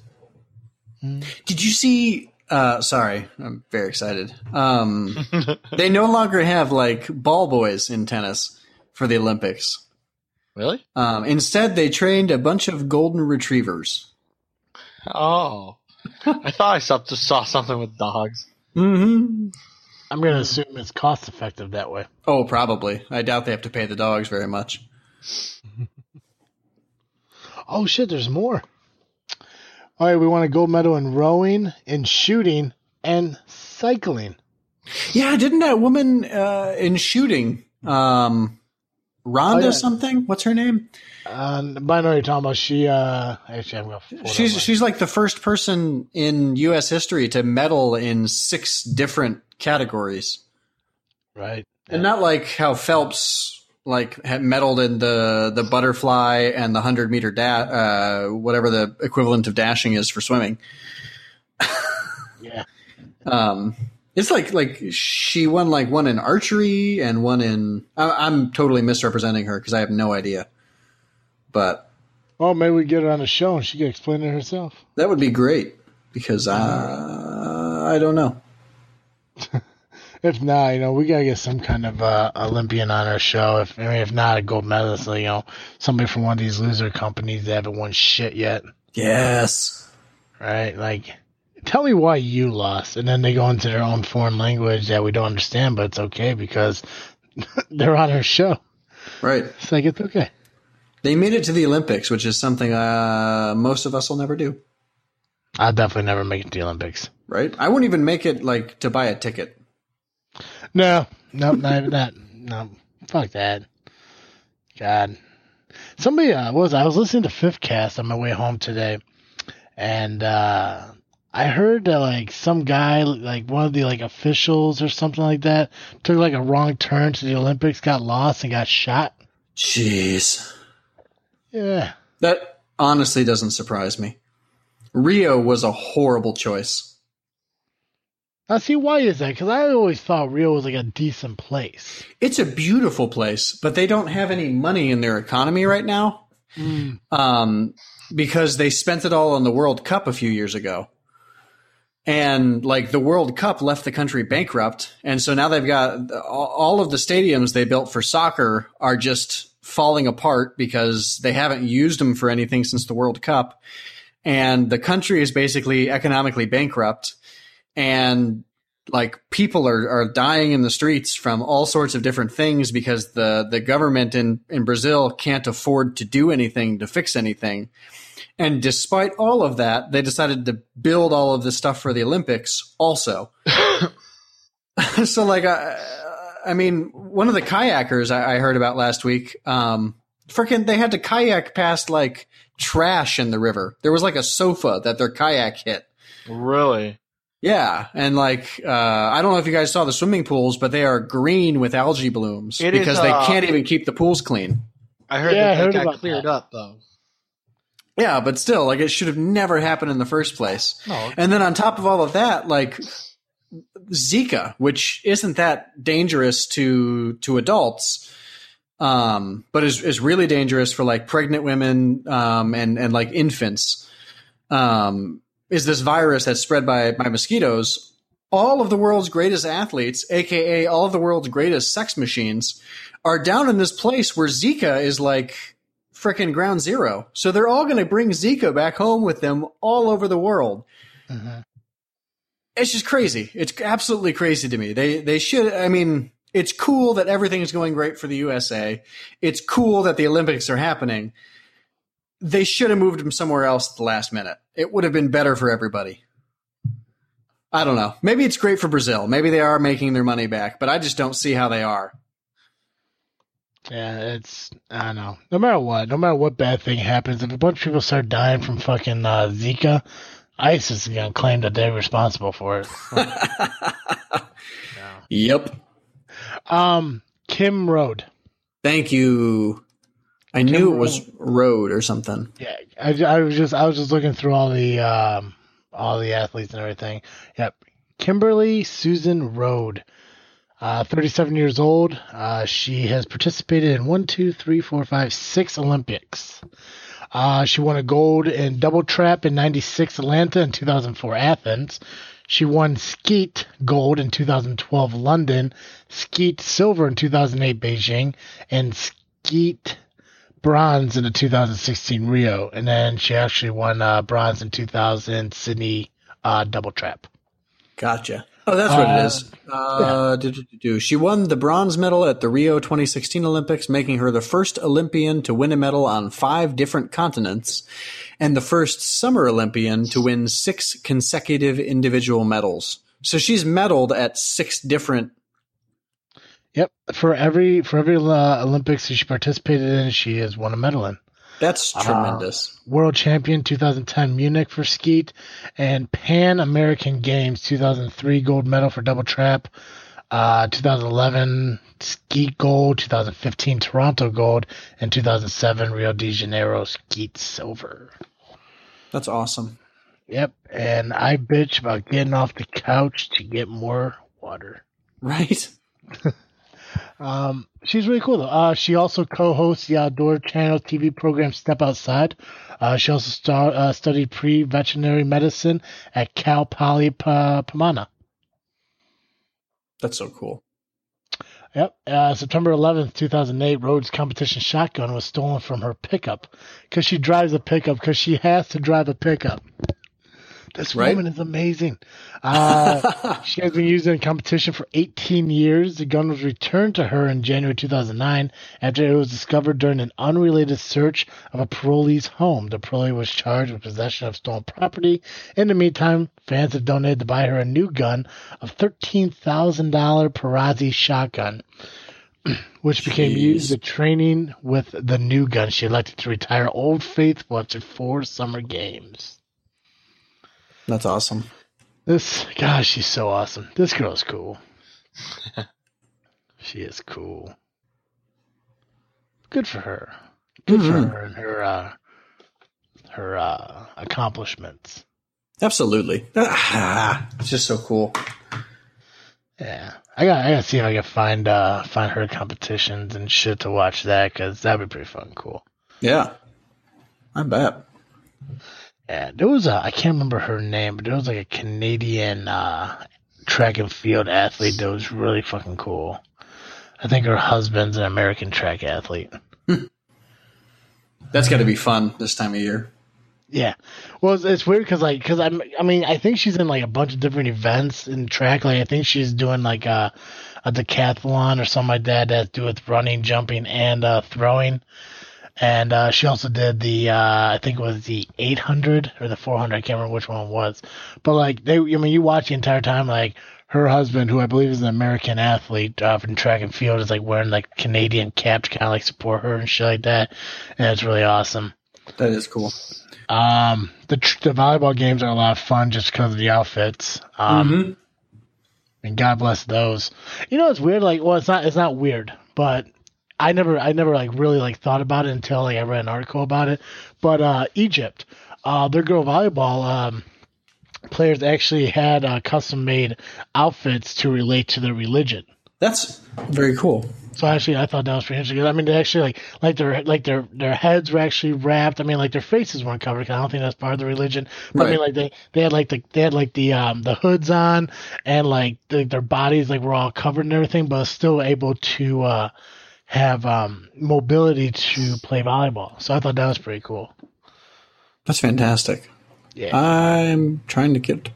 Hmm. Did you see? Uh, sorry, I'm very excited. Um, they no longer have like ball boys in tennis for the Olympics. Really? Um, instead, they trained a bunch of golden retrievers. Oh, I thought I saw, just saw something with dogs. Mm-hmm. I'm gonna assume it's cost effective that way. Oh, probably. I doubt they have to pay the dogs very much. Oh shit! There's more. All right, we want a gold medal in rowing, in shooting, and cycling. Yeah, didn't that woman uh, in shooting, um, Rhonda Oh, yeah. something? What's her name? Uh, but I know you're talking about. She, uh, actually, I'm gonna. She's she's like the first person in U.S. history to medal in six different categories, right. and not like how Phelps like had medaled in the the butterfly and the hundred meter da- uh, whatever the equivalent of dashing is for swimming. Yeah. Um, it's like like she won like one in archery and one in. I, I'm totally misrepresenting her because I have no idea, but Well, maybe we get her on the show and she can explain it herself. that would be great because uh, I don't know. If not, you know, we gotta get some kind of uh, Olympian on our show. If I mean, if not a gold medalist, you know, somebody from one of these loser companies that haven't won shit yet, Yes. right? Like, tell me why you lost, and then they go into their own foreign language that we don't understand, but it's okay because they're on our show. Right. It's like it's okay. They made it to the Olympics, which is something uh, most of us will never do. I'll definitely never make it to the Olympics. Right? I wouldn't even make it like to buy a ticket. No, no, not even that. No, fuck that. God, somebody uh, was I was listening to Fifth Cast on my way home today, and uh, I heard that like some guy, like one of the like officials or something like that, took like a wrong turn to the Olympics, got lost, and got shot. Jeez. Yeah, That honestly doesn't surprise me. Rio was a horrible choice. Now, see, why is that? Because I always thought Rio was like a decent place. It's a beautiful place, but they don't have any money in their economy right now um, because they spent it all on the World Cup a few years ago. And like the World Cup left the country bankrupt. And so now they've got all of the stadiums they built for soccer are just falling apart because they haven't used them for anything since the World Cup. And the country is basically economically bankrupt. And like people are, are dying in the streets from all sorts of different things because the, the government in, in Brazil can't afford to do anything to fix anything. And despite all of that, they decided to build all of this stuff for the Olympics also. so like, I, I mean, one of the kayakers I, I heard about last week, um, freaking, they had to kayak past like trash in the river. There was like a sofa that their kayak hit. Really? Yeah, and like uh, I don't know if you guys saw the swimming pools, but they are green with algae blooms It is, because uh, they can't even keep the pools clean. I heard Yeah, I that heard they got cleared that. up though. Yeah, but still, like it should have never happened in the first place. No. And then on top of all of that, like Zika, which isn't that dangerous to to adults, um, but is is really dangerous for like pregnant women um, and and like infants. Um, is this virus that's spread by by mosquitoes? All of the world's greatest athletes, aka all of the world's greatest sex machines, are down in this place where Zika is like frickin' ground zero. So they're all going to bring Zika back home with them all over the world. Mhm. It's just crazy. It's absolutely crazy to me. They they should. I mean, it's cool that everything is going great for the USA. It's cool that the Olympics are happening. They should have moved them somewhere else at the last minute. It would have been better for everybody. I don't know. Maybe it's great for Brazil. Maybe they are making their money back, but I just don't see how they are. Yeah, it's I don't know. No matter what, no matter what bad thing happens, if a bunch of people start dying from fucking uh, Zika, ISIS is gonna claim that they're responsible for it. Yep. Um, Kim Rhode. Thank you. I knew it was Rhode or something. Yeah, I, I was just I was just looking through all the um all the athletes and everything. Yep, Kimberly Susan Rhode, uh, 37 years old. Uh, she has participated in one, two, three, four, five, six Olympics. Uh, she won a gold in double trap in '96 Atlanta and 2004 Athens. She won skeet gold in 2012 London, skeet silver in 2008 Beijing, and skeet bronze in the 2016 Rio, and then she actually won uh, bronze in 2000 Sydney uh, double trap. Gotcha. Oh, that's what Uh, it is. Uh, do, do, do, do. She won the bronze medal at the Rio 2016 Olympics, making her the first Olympian to win a medal on five different continents and the first summer Olympian to win six consecutive individual medals. So she's medaled at six different. Yep, for every for every uh, Olympics that she participated in, she has won a medal in. That's Uh, tremendous. World champion 2010 Munich for skeet, and Pan American Games 2003 gold medal for double trap, uh, 2011 skeet gold, 2015 Toronto gold, and 2007 Rio de Janeiro skeet silver. That's awesome. Yep, and I bitch about getting off the couch to get more water. Right? Um, she's really cool though. Uh, she also co-hosts the outdoor channel TV program Step Outside. Uh, she also star, uh, studied pre-veterinary medicine at Cal Poly Pomona. That's so cool. Yep. Uh, September 11th, 2008, Rhode's competition shotgun was stolen from her pickup because she drives a pickup because she has to drive a pickup. This Right. woman is amazing. Uh, she has been used in competition for 18 years. The gun was returned to her in January 2009 after it was discovered during an unrelated search of a parolee's home. The parolee was charged with possession of stolen property. In the meantime, fans have donated to buy her a new gun, a $13,000 Perazzi shotgun, which became Jeez. used in training with the new gun. She elected to retire Old Faithful after four summer games. That's awesome. This, gosh, she's so awesome. This girl's cool. she is cool. Good for her. Good Mhm. for her and her uh, her uh, accomplishments. Absolutely. Ah, it's just so cool. Yeah, I got I gotta see if I can find uh find her competitions and shit to watch that because that'd be pretty fun, cool. Yeah, I bet. Yeah, there was a I can't remember her name, but there was like a Canadian uh track and field athlete that was really fucking cool. I think her husband's an American track athlete. That's got to be fun this time of year. Yeah, well, it's, it's weird because like because I'm I mean I think she's in like a bunch of different events in track. Like I think she's doing like a a decathlon or something like that that do with running, jumping, and uh, throwing. And uh, she also did the uh, I think it was the 800 or the 400. I can't remember which one it was. But like they, I mean, you watch the entire time like her husband, who I believe is an American athlete uh, in track and field, is like wearing like Canadian cap to kind of like support her and shit like that. And it's really awesome. That is cool. Um, the tr- the volleyball games are a lot of fun just because of the outfits. Um, Mhm. and God bless those. You know, it's weird. Like, well, it's not it's not weird, but I never I never like really like thought about it until like I read an article about it. But uh, Egypt, uh, their girl volleyball um, players actually had uh, custom made outfits to relate to their religion. That's very cool. So actually, I thought that was pretty interesting. I mean, they actually like like their like their their heads were actually wrapped. I mean, like their faces weren't covered. 'cause I don't think that's part of the religion. But I mean, like they they had like the they had like the um the hoods on, and like the, their bodies like were all covered and everything, but still able to uh have um mobility to play volleyball. So I thought that was pretty cool. That's fantastic. Yeah. I'm trying to get.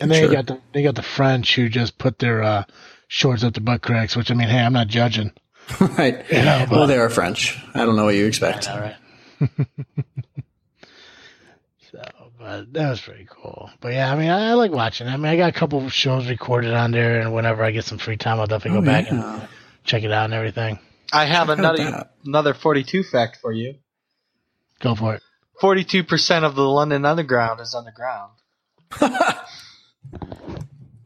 and then sure. you got the they got the French who just put their uh shorts up to butt cracks. Which I mean, hey, I'm not judging. right. know, but- well, they are French. I don't know what you expect. All right. so, but that was pretty cool. But yeah, I mean, I, I like watching. I mean, I got a couple of shows recorded on there, and whenever I get some free time, I'll definitely Oh, go back yeah. and check it out and everything. I have Check another another 42 fact for you. Go for it. 42% of the London Underground is underground.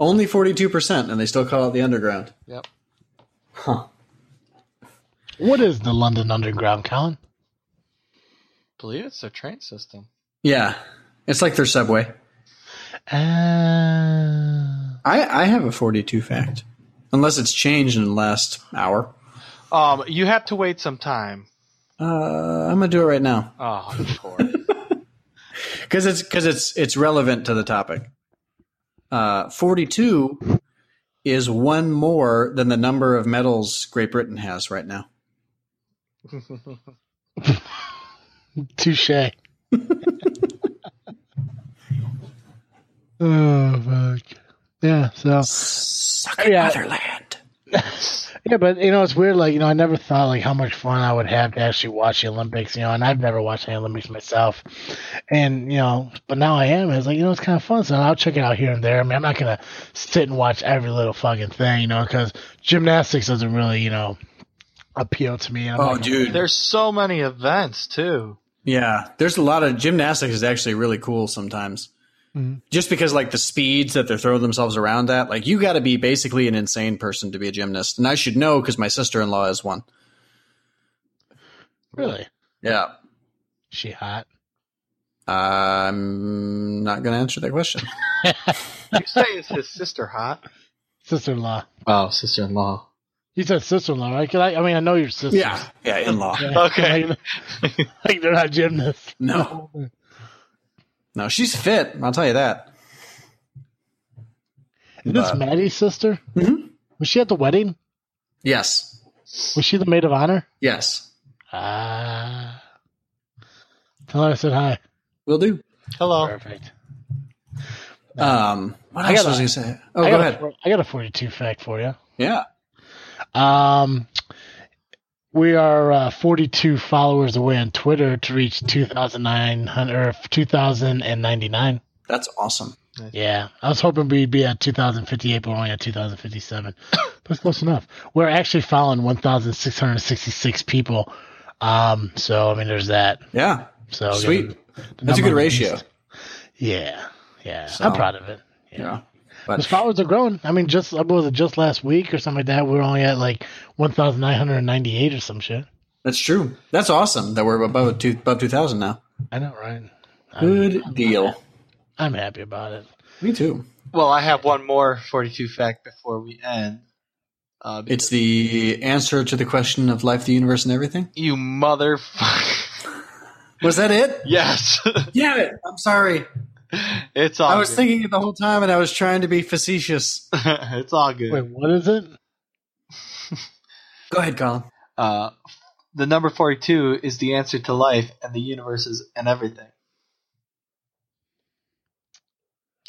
Only 42%, and they still call it the underground. Yep. Huh. What is the London Underground, Colin? believe it's their train system. Yeah. It's like their subway. Uh, I, I have a 42 fact. Unless it's changed in the last hour. Um, you have to wait some time. Uh, I'm going to do it right now. Oh, of course. because it's because it's it's relevant to the topic. Uh, Forty-two is one more than the number of medals Great Britain has right now. touche. oh fuck. Yeah. So. Suck Yeah. motherland. Yeah, but you know it's weird. Like you know, I never thought like how much fun I would have to actually watch the Olympics. You know, and I've never watched the Olympics myself. And you know, but now I am. It's like you know, it's kind of fun. So I'll check it out here and there. I mean, I'm not gonna sit and watch every little fucking thing. You know, because gymnastics doesn't really you know appeal to me. I'm Oh, not gonna- dude. There's so many events too. Yeah, there's a lot of gymnastics is actually really cool sometimes. Mhm. Just because like the speeds that they're throwing themselves around at, like you got to be basically an insane person to be a gymnast, and I should know because my sister-in-law is one. really. Yeah, She hot. I'm not going to answer that question. You say is his sister hot? Sister-in-law. Oh, sister-in-law. You said sister-in-law, right? 'Cause I, I mean, I know your sister. yeah, yeah, in-law. Okay. Like, like they're not gymnasts. No, no, she's fit. I'll tell you that. Is this Maddie's sister? Mhm. Was she at the wedding? Yes, Was she the maid of honor? yes, Ah. Tell her I said hi. we'll do. Hello. Perfect. Um, what I else got was I a- going to say? Oh, I go ahead. A, I got a 42 fact for you. Yeah. Um, we are uh, 42 followers away on Twitter to reach 2,900 or 2,099. That's awesome. Yeah, I was hoping we'd be at 2058, but we're only at 2057. That's close enough. We're actually following 1,666 people. Um, so I mean, there's that. Yeah. So Sweet. again, That's a good increased. ratio. Yeah, yeah, So- I'm proud of it. Yeah. His But followers are growing. I mean, just what was it just last week or something like that? We were only at like 1,998 or some shit. that's true. That's awesome that we're above two, above 2000 now. I know, right? I'm, Good deal. I'm happy about it. Me too. Well, I have one more 42 fact before we end. Uh, It's the answer to the question of life, the universe, and everything. you motherfucker. Was that it? yes, Damn it! I'm sorry. it's all. I was good. thinking it the whole time, and I was trying to be facetious. it's all good. Wait, what is it? Go ahead, Colin. Uh, the number 42 is the answer to life and the universes and everything.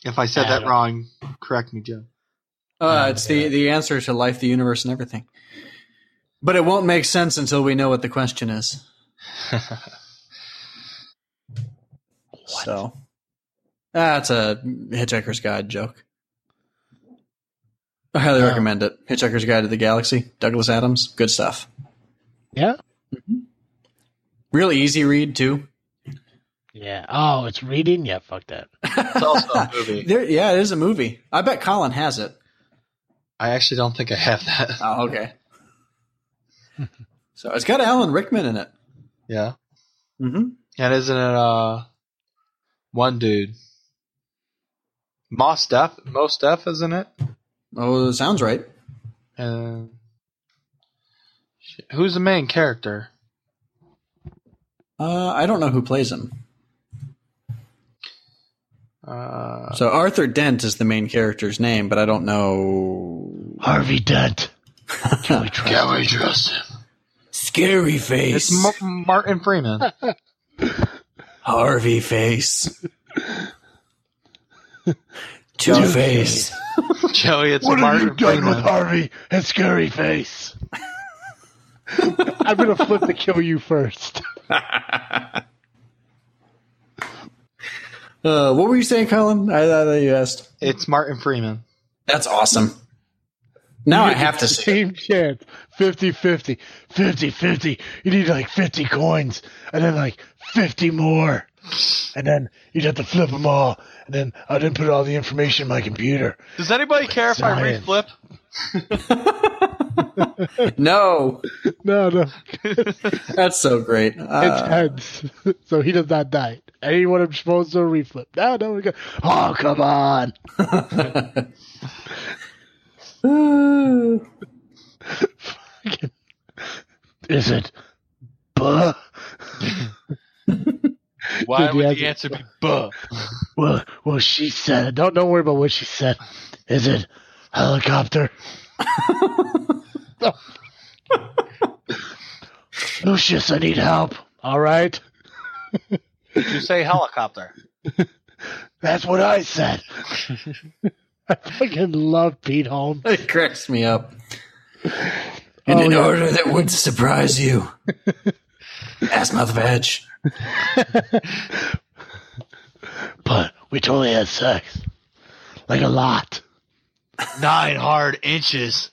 If I said that wrong, correct me, Joe. Uh, it's the, the answer to life, the universe, and everything. But it won't make sense until we know what the question is. So, that's a Hitchhiker's Guide joke. I highly Oh. recommend it. Hitchhiker's Guide to the Galaxy, Douglas Adams, good stuff. Yeah. Real easy read too. Yeah. Oh, it's reading. Yeah. Fuck that. It's also a movie. There, yeah, it is a movie. I bet Colin has it. I actually don't think I have that. Oh, okay. so it's got Alan Rickman in it. Yeah. Mm-hmm. And isn't it uh one dude? Mos Def Mos Def, isn't it? Oh, sounds right. And who's the main character? Uh, I don't know who plays him. Uh, So Arthur Dent is the main character's name, but I don't know. Harvey Dent. Can we trust? can we trust him? Scary face. It's Mar- Martin Freeman. Harvey face. Two face. Joey, it's What have you done with Harvey and Scary Face? I'm gonna flip to kill you first. Uh, what were you saying, Colin? I thought you asked. It's Martin Freeman. That's awesome. Now I have to see. it. Same chance. 50 50. 50 50. You need like 50 coins. And then like 50 more. And then you'd have to flip them all. And then I didn't put all the information in my computer. Does anybody care if I Science. reflip? No, No, no. that's so great. It's Uh, heads. So he does not die. Anyone I'm supposed to reflip. No, no, we go. Oh, come on. Is it? Buh? Why Did would you the have- answer be buh? Well, well, she said. Don't don't worry about what she said. Is it helicopter? Lucius, I need help. All right, You say helicopter. that's what I said. I fucking love Pete Holmes. it cracks me up. Oh, In Oh, an yeah. order that would surprise you. Ass mouth veg. But we totally had sex, like a lot. Nine hard inches.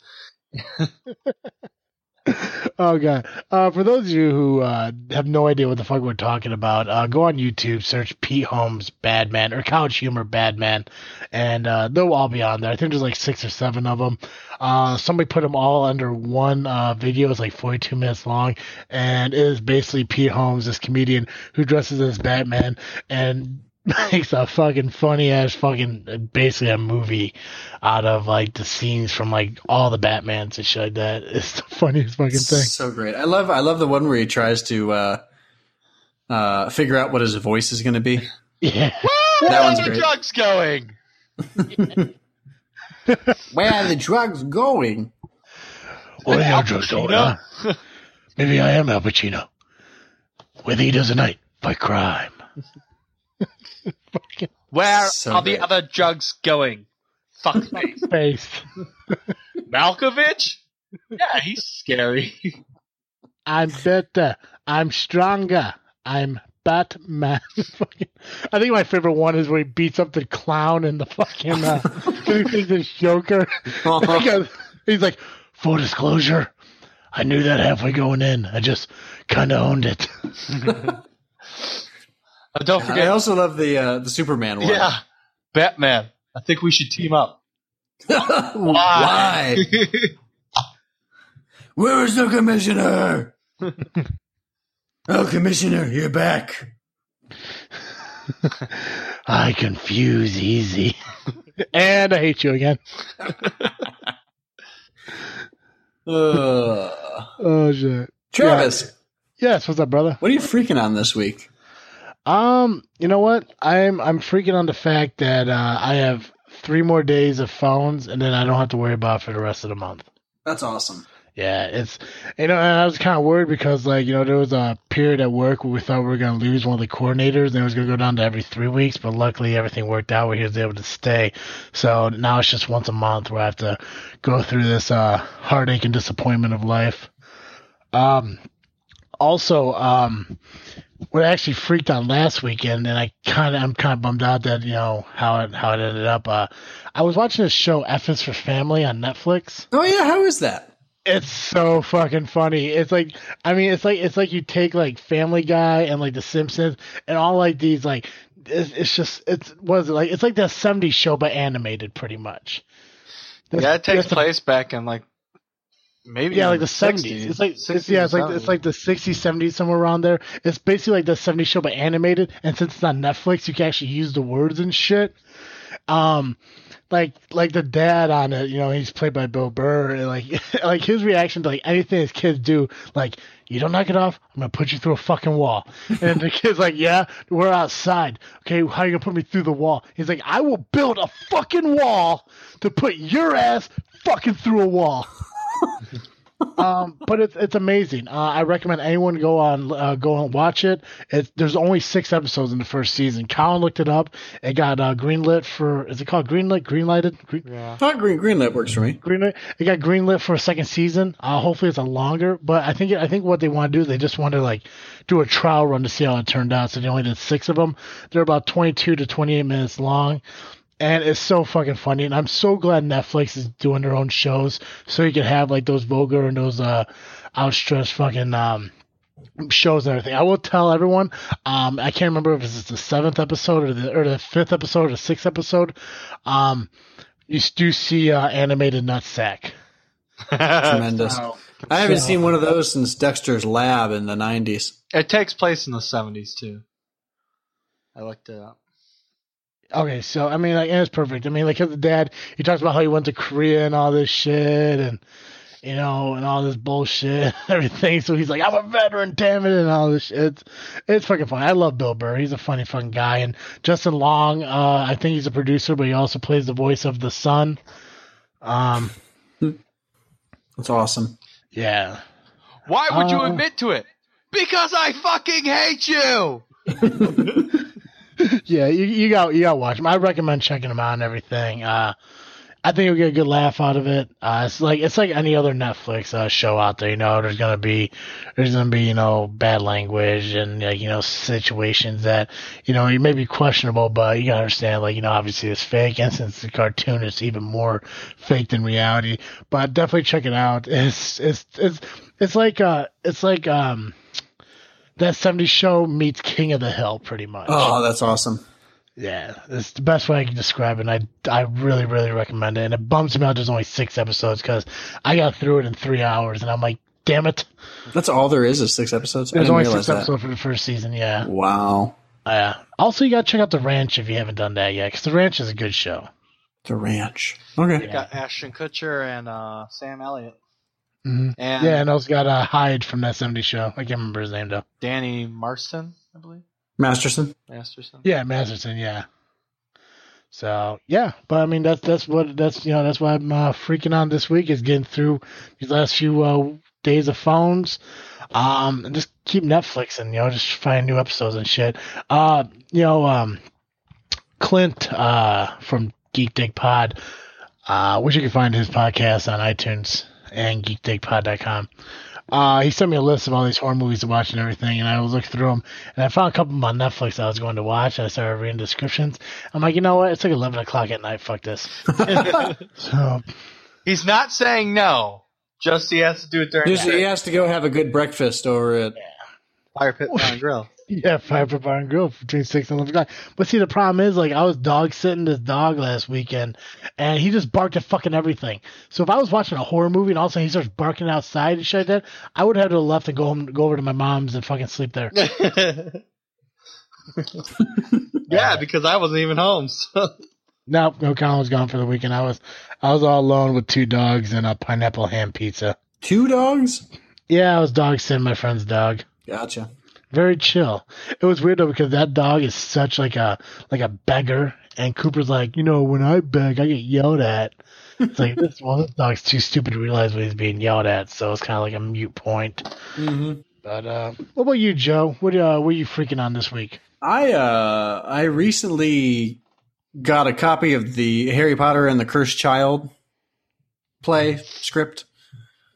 Oh god! Uh, for those of you who uh, have no idea what the fuck we're talking about, uh, go on YouTube, search Pete Holmes Badman or CollegeHumor Badman, and uh, they'll all be on there. I think there's like six or seven of them. Uh, somebody put them all under one uh, video. It's like 42 minutes long, and it is basically Pete Holmes, this comedian who dresses as Batman and makes a fucking funny ass fucking basically a movie out of like the scenes from like all the Batmans and shit like that. It's the funniest fucking thing. So great. I love I love the one where he tries to uh, uh, figure out what his voice is going to be. Yeah. Where That are one's the great. drugs going? Where are the drugs going? What Al are drugs going Pacino? on? Maybe I am Al Pacino. With Heat as a Night by crime. Fucking Where So are the other drugs going? Fuck face. face. Malkovich? Yeah, he's scary. I'm better. I'm stronger. I'm Batman. I think my favorite one is where he beats up the clown in the fucking. Uh, 'cause he thinks it's Joker. Because he's like, full disclosure, I knew that halfway going in. I just kind of owned it. Uh, don't forget. I also love the uh, the Superman one. Yeah. Batman. I think we should team up. Why? Where is the commissioner? oh, commissioner, you're back. I confuse easy. and I hate you again. Uh, Oh shit. Travis, Yes, what's up, brother? what are you freaking on this week? Um, you know what? I'm I'm freaking on the fact that uh, I have three more days of phones, and then I don't have to worry about it for the rest of the month. That's awesome. Yeah, it's you know, and I was kind of worried because like you know there was a period at work where we thought we were gonna lose one of the coordinators, and it was gonna go down to every three weeks. But luckily, everything worked out where he was able to stay. So now it's just once a month where I have to go through this uh, heartache and disappointment of life. Um, also, um, what I actually freaked on last weekend, and I kind of I'm kind of bummed out that you know how it how it ended up. Uh, I was watching this show F is for Family on Netflix. Oh yeah, how is that? It's so fucking funny. It's like I mean, it's like it's like you take like Family Guy and like The Simpsons and all like these like it's, it's just it's what is it like? It's like that '70s show but animated, pretty much. That's- Yeah, it takes that's the- place back in like maybe yeah, like the seventies. It's like it's, yeah, it's like it's like the sixties, seventies, somewhere around there. It's basically like the '70s show but animated, and since it's on Netflix, you can actually use the words and shit. Um, like like the dad on it, you know, he's played by Bill Burr. And like like his reaction to like anything his kids do, like you don't knock it off, I'm gonna put you through a fucking wall. And the kid's like, yeah, we're outside. Okay, how you gonna put me through the wall? He's like, I will build a fucking wall to put your ass fucking through a wall. um, but it's it's amazing. Uh, I recommend anyone go on uh, go and watch it. It's there's only six episodes in the first season. Colin looked it up. It got uh, greenlit for is it called greenlit? Greenlighted? Green, yeah. not green greenlit works for me. greenlit. It got greenlit for a second season. Uh, hopefully it's a longer. But I think I think what they want to do is they just want to like do a trial run to see how it turned out. So they only did six of them. They're about 22 to 28 minutes long. And it's so fucking funny, and I'm so glad Netflix is doing their own shows, so you can have like those vulgar and those uh outstretched fucking um shows and everything. I will tell everyone. Um, I can't remember if it's the seventh episode or the or the fifth episode or the sixth episode. Um, you do see uh, animated nutsack. Tremendous. So- I haven't so- seen one of those since Dexter's Lab in the '90s. It takes place in the seventies too. I looked it up. Okay, so I mean, like, and it's perfect. I mean, like, his dad, he talks about how he went to Korea and all this shit, and you know, and all this bullshit, everything. So he's like, I'm a veteran, damn it, and all this shit. It's, it's fucking funny. I love Bill Burr. He's a funny fucking guy. And Justin Long, uh, I think he's a producer, but he also plays the voice of the son. Um, That's awesome. yeah. Why would you Uh, admit to it? Because I fucking hate you. yeah, you you got you got to watch them. I recommend checking them out and everything. Uh, I think you'll get a good laugh out of it. Uh, it's like it's like any other Netflix uh, show out there. You know, there's gonna be there's gonna be you know bad language and like you know situations that you know you may be questionable, but you gotta understand like you know obviously it's fake, and since the cartoon is even more fake than reality. But definitely check it out. It's it's it's it's like uh it's like um that 70s show meets King of the Hill, pretty much. Oh, that's awesome. Yeah, it's the best way I can describe it. And I I really really recommend it. And it bums me out. There's only six episodes because I got through it in three hours, and I'm like, damn it. That's all there is is six episodes. I There's didn't only six that. episodes for the first season. Yeah. Wow. Uh, also, you got to check out the Ranch if you haven't done that yet, because the Ranch is a good show. The ranch. Okay. It got Ashton Kutcher and uh, Sam Elliott hmm and Yeah, and also got uh, Hyde from that 70s show. I can't remember his name though. Danny Marston, I believe. Masterson. Masterson. Yeah, Masterson. Yeah. So yeah, but I mean that's that's what that's you know that's why I'm uh, freaking on this week is getting through these last few uh, days of phones, um, and just keep Netflix and you know just find new episodes and shit. Uh, you know, um, Clint uh from Geek Dig Pod, uh, which you can find his podcast on iTunes and geekdigpod.com. Uh, he sent me a list of all these horror movies to watch and everything, and I was looking through them, and I found a couple of them on Netflix I was going to watch, and I started reading descriptions. I'm like, you know what? It's like 11 o'clock at night. Fuck this. so, He's not saying no. Just he has to do it during Just- he has to go have a good breakfast over at. fire pit and grill. yeah, five for bar and grill between 6 and 11 o'clock. But see, the problem is, like, I was dog sitting this dog last weekend, and he just barked at fucking everything. So if I was watching a horror movie and all of a sudden he starts barking outside and shit like that, I would have to have left and go home, go over to my mom's and fucking sleep there. Yeah, because I wasn't even home. So. Nope, no Colin was gone for the weekend. I was I was all alone with two dogs and a pineapple ham pizza. Two dogs? Yeah, I was dog sitting my friend's dog. Gotcha. Very chill. It was weird though because that dog is such like a like a beggar, and Cooper's like, you know, when I beg, I get yelled at. It's like this well, this dog's too stupid to realize what he's being yelled at, so it's kind of like a mute point. Mm-hmm. But uh, what about you, Joe? What uh, what are you freaking on this week? I uh I recently got a copy of the Harry Potter and the Cursed Child play script.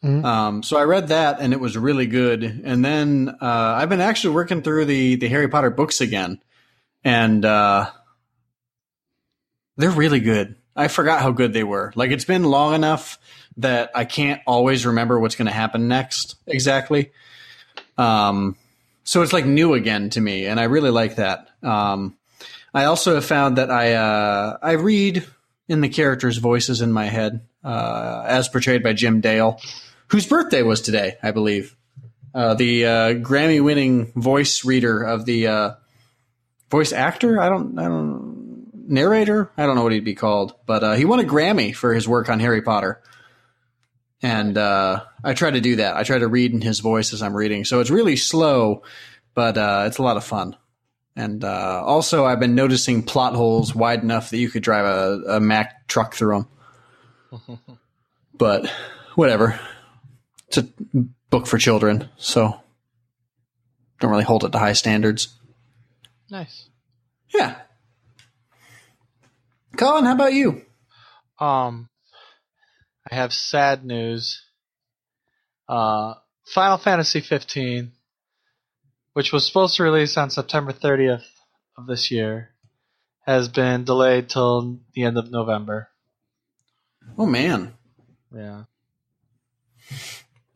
Mhm. Um, so I read that and it was really good. And then uh, I've been actually working through the the Harry Potter books again, and uh, they're really good. I forgot how good they were. Like it's been long enough that I can't always remember what's going to happen next exactly. Um, so it's like new again to me, and I really like that. Um, I also have found that I uh, I read in the characters' voices in my head, uh, as portrayed by Jim Dale, whose birthday was today, I believe. Uh, the uh, Grammy-winning voice reader of the uh, voice actor. I don't. I don't narrator. I don't know what he'd be called, but uh, he won a Grammy for his work on Harry Potter. And uh, I try to do that. I try to read in his voice as I'm reading, so it's really slow, but uh, it's a lot of fun. And uh, also, I've been noticing plot holes wide enough that you could drive a, a Mack truck through them. but whatever. It's a book for children, so don't really hold it to high standards. Nice. Yeah. Colin, how about you? Um, I have sad news. Uh, Final Fantasy 15, which was supposed to release on September 30th of this year, has been delayed till the end of November. Oh man. Yeah.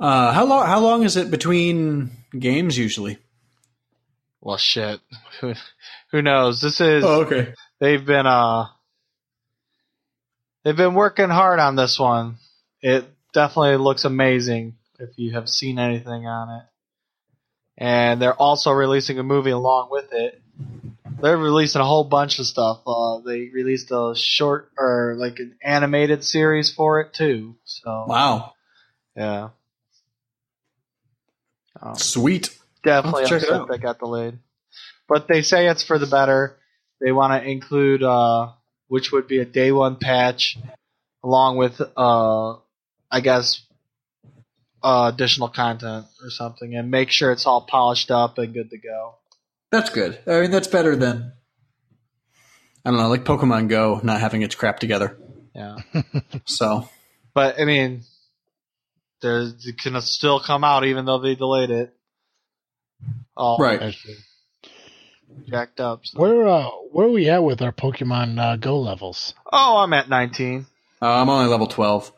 Uh, how long? How long is it between games usually? Well, shit. Who, who knows? This is okay. they've been uh they've been working hard on this one. It definitely looks amazing if you have seen anything on it. And they're also releasing a movie along with it. They're releasing a whole bunch of stuff. Uh, they released a short or like an animated series for it too. So Wow. yeah, um, Sweet. definitely I'll check it upset out. that got delayed. But they say it's for the better. They want to include, uh, which would be a day one patch, along with, uh, I guess, uh, additional content or something, and make sure it's all polished up and good to go. That's good. I mean, that's better than I don't know, like Pokemon Go not having its crap together. Yeah, So but I mean, there's it can still come out even though they delayed it. All right. jacked up. so- Where uh, where are we at with our Pokemon uh, Go levels? Oh, I'm at 19. uh, I'm only level twelve.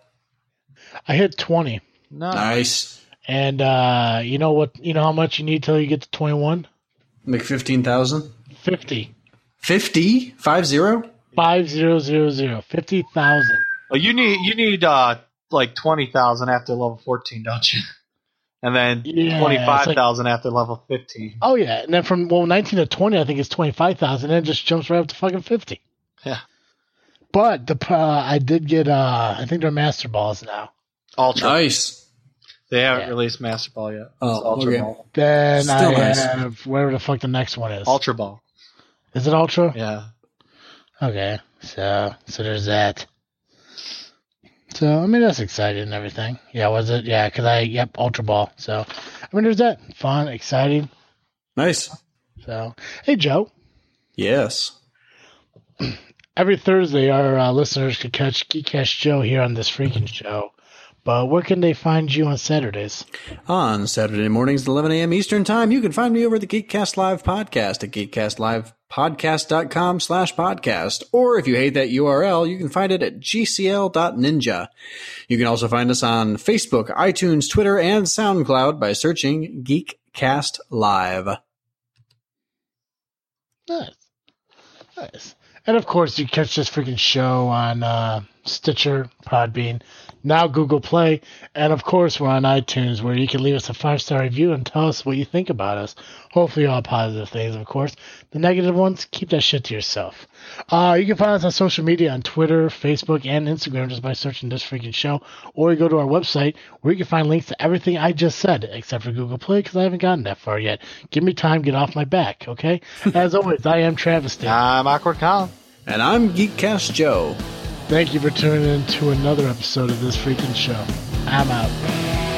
I hit twenty, No, Nice. and uh, you know what? You know how much you need till you get to twenty one? Make fifteen thousand. Fifty. Fifty? Five zero? Five zero zero zero. Fifty thousand. Well, you need you need uh like twenty thousand after level fourteen, don't you? And then Yeah, twenty five it's like- after level fifteen. Oh yeah, and then from well nineteen to twenty, I think it's twenty five thousand, and it just jumps right up to fucking fifty. Yeah. But the uh, I did get uh, I think they're Master Balls now. Ultra. Nice. They haven't Yeah. released Master Ball yet. Oh, It's Ultra okay. Ball. Then Still I nice. have whatever the fuck the next one is. Ultra Ball. Is it Ultra? Yeah. Okay, so so there's that. So I mean that's exciting and everything. Yeah, was it? Yeah, because I yep Ultra Ball. So I mean there's that fun, exciting. Nice. So hey Joe, Yes. every Thursday our uh, listeners can catch Geekcast Joe here on this freaking show. But where can they find you on Saturdays? On Saturday mornings 11 a.m. Eastern Time, you can find me over at the Geekcast Live podcast at geekcastlivepodcast.com slash podcast. Or if you hate that URL, you can find it at gcl.ninja. You can also find us on Facebook, iTunes, Twitter, and SoundCloud by searching Geekcast Live. Nice, nice. And of course, you catch this freaking show on uh, Stitcher, Podbean, now Google Play, and of course we're on iTunes where you can leave us a five star review and tell us what you think about us. Hopefully all positive things, of course. The negative ones, keep that shit to yourself. Uh, you can find us on social media on Twitter, Facebook, and Instagram just by searching this freaking show, or you go to our website where you can find links to everything I just said, except for Google Play because I haven't gotten that far yet. Give me time, get off my back, okay? As always, I am Travis. Day. I'm awkward Colin. And I'm Geekcast Joe. Thank you for tuning in to another episode of this freaking show. I'm out.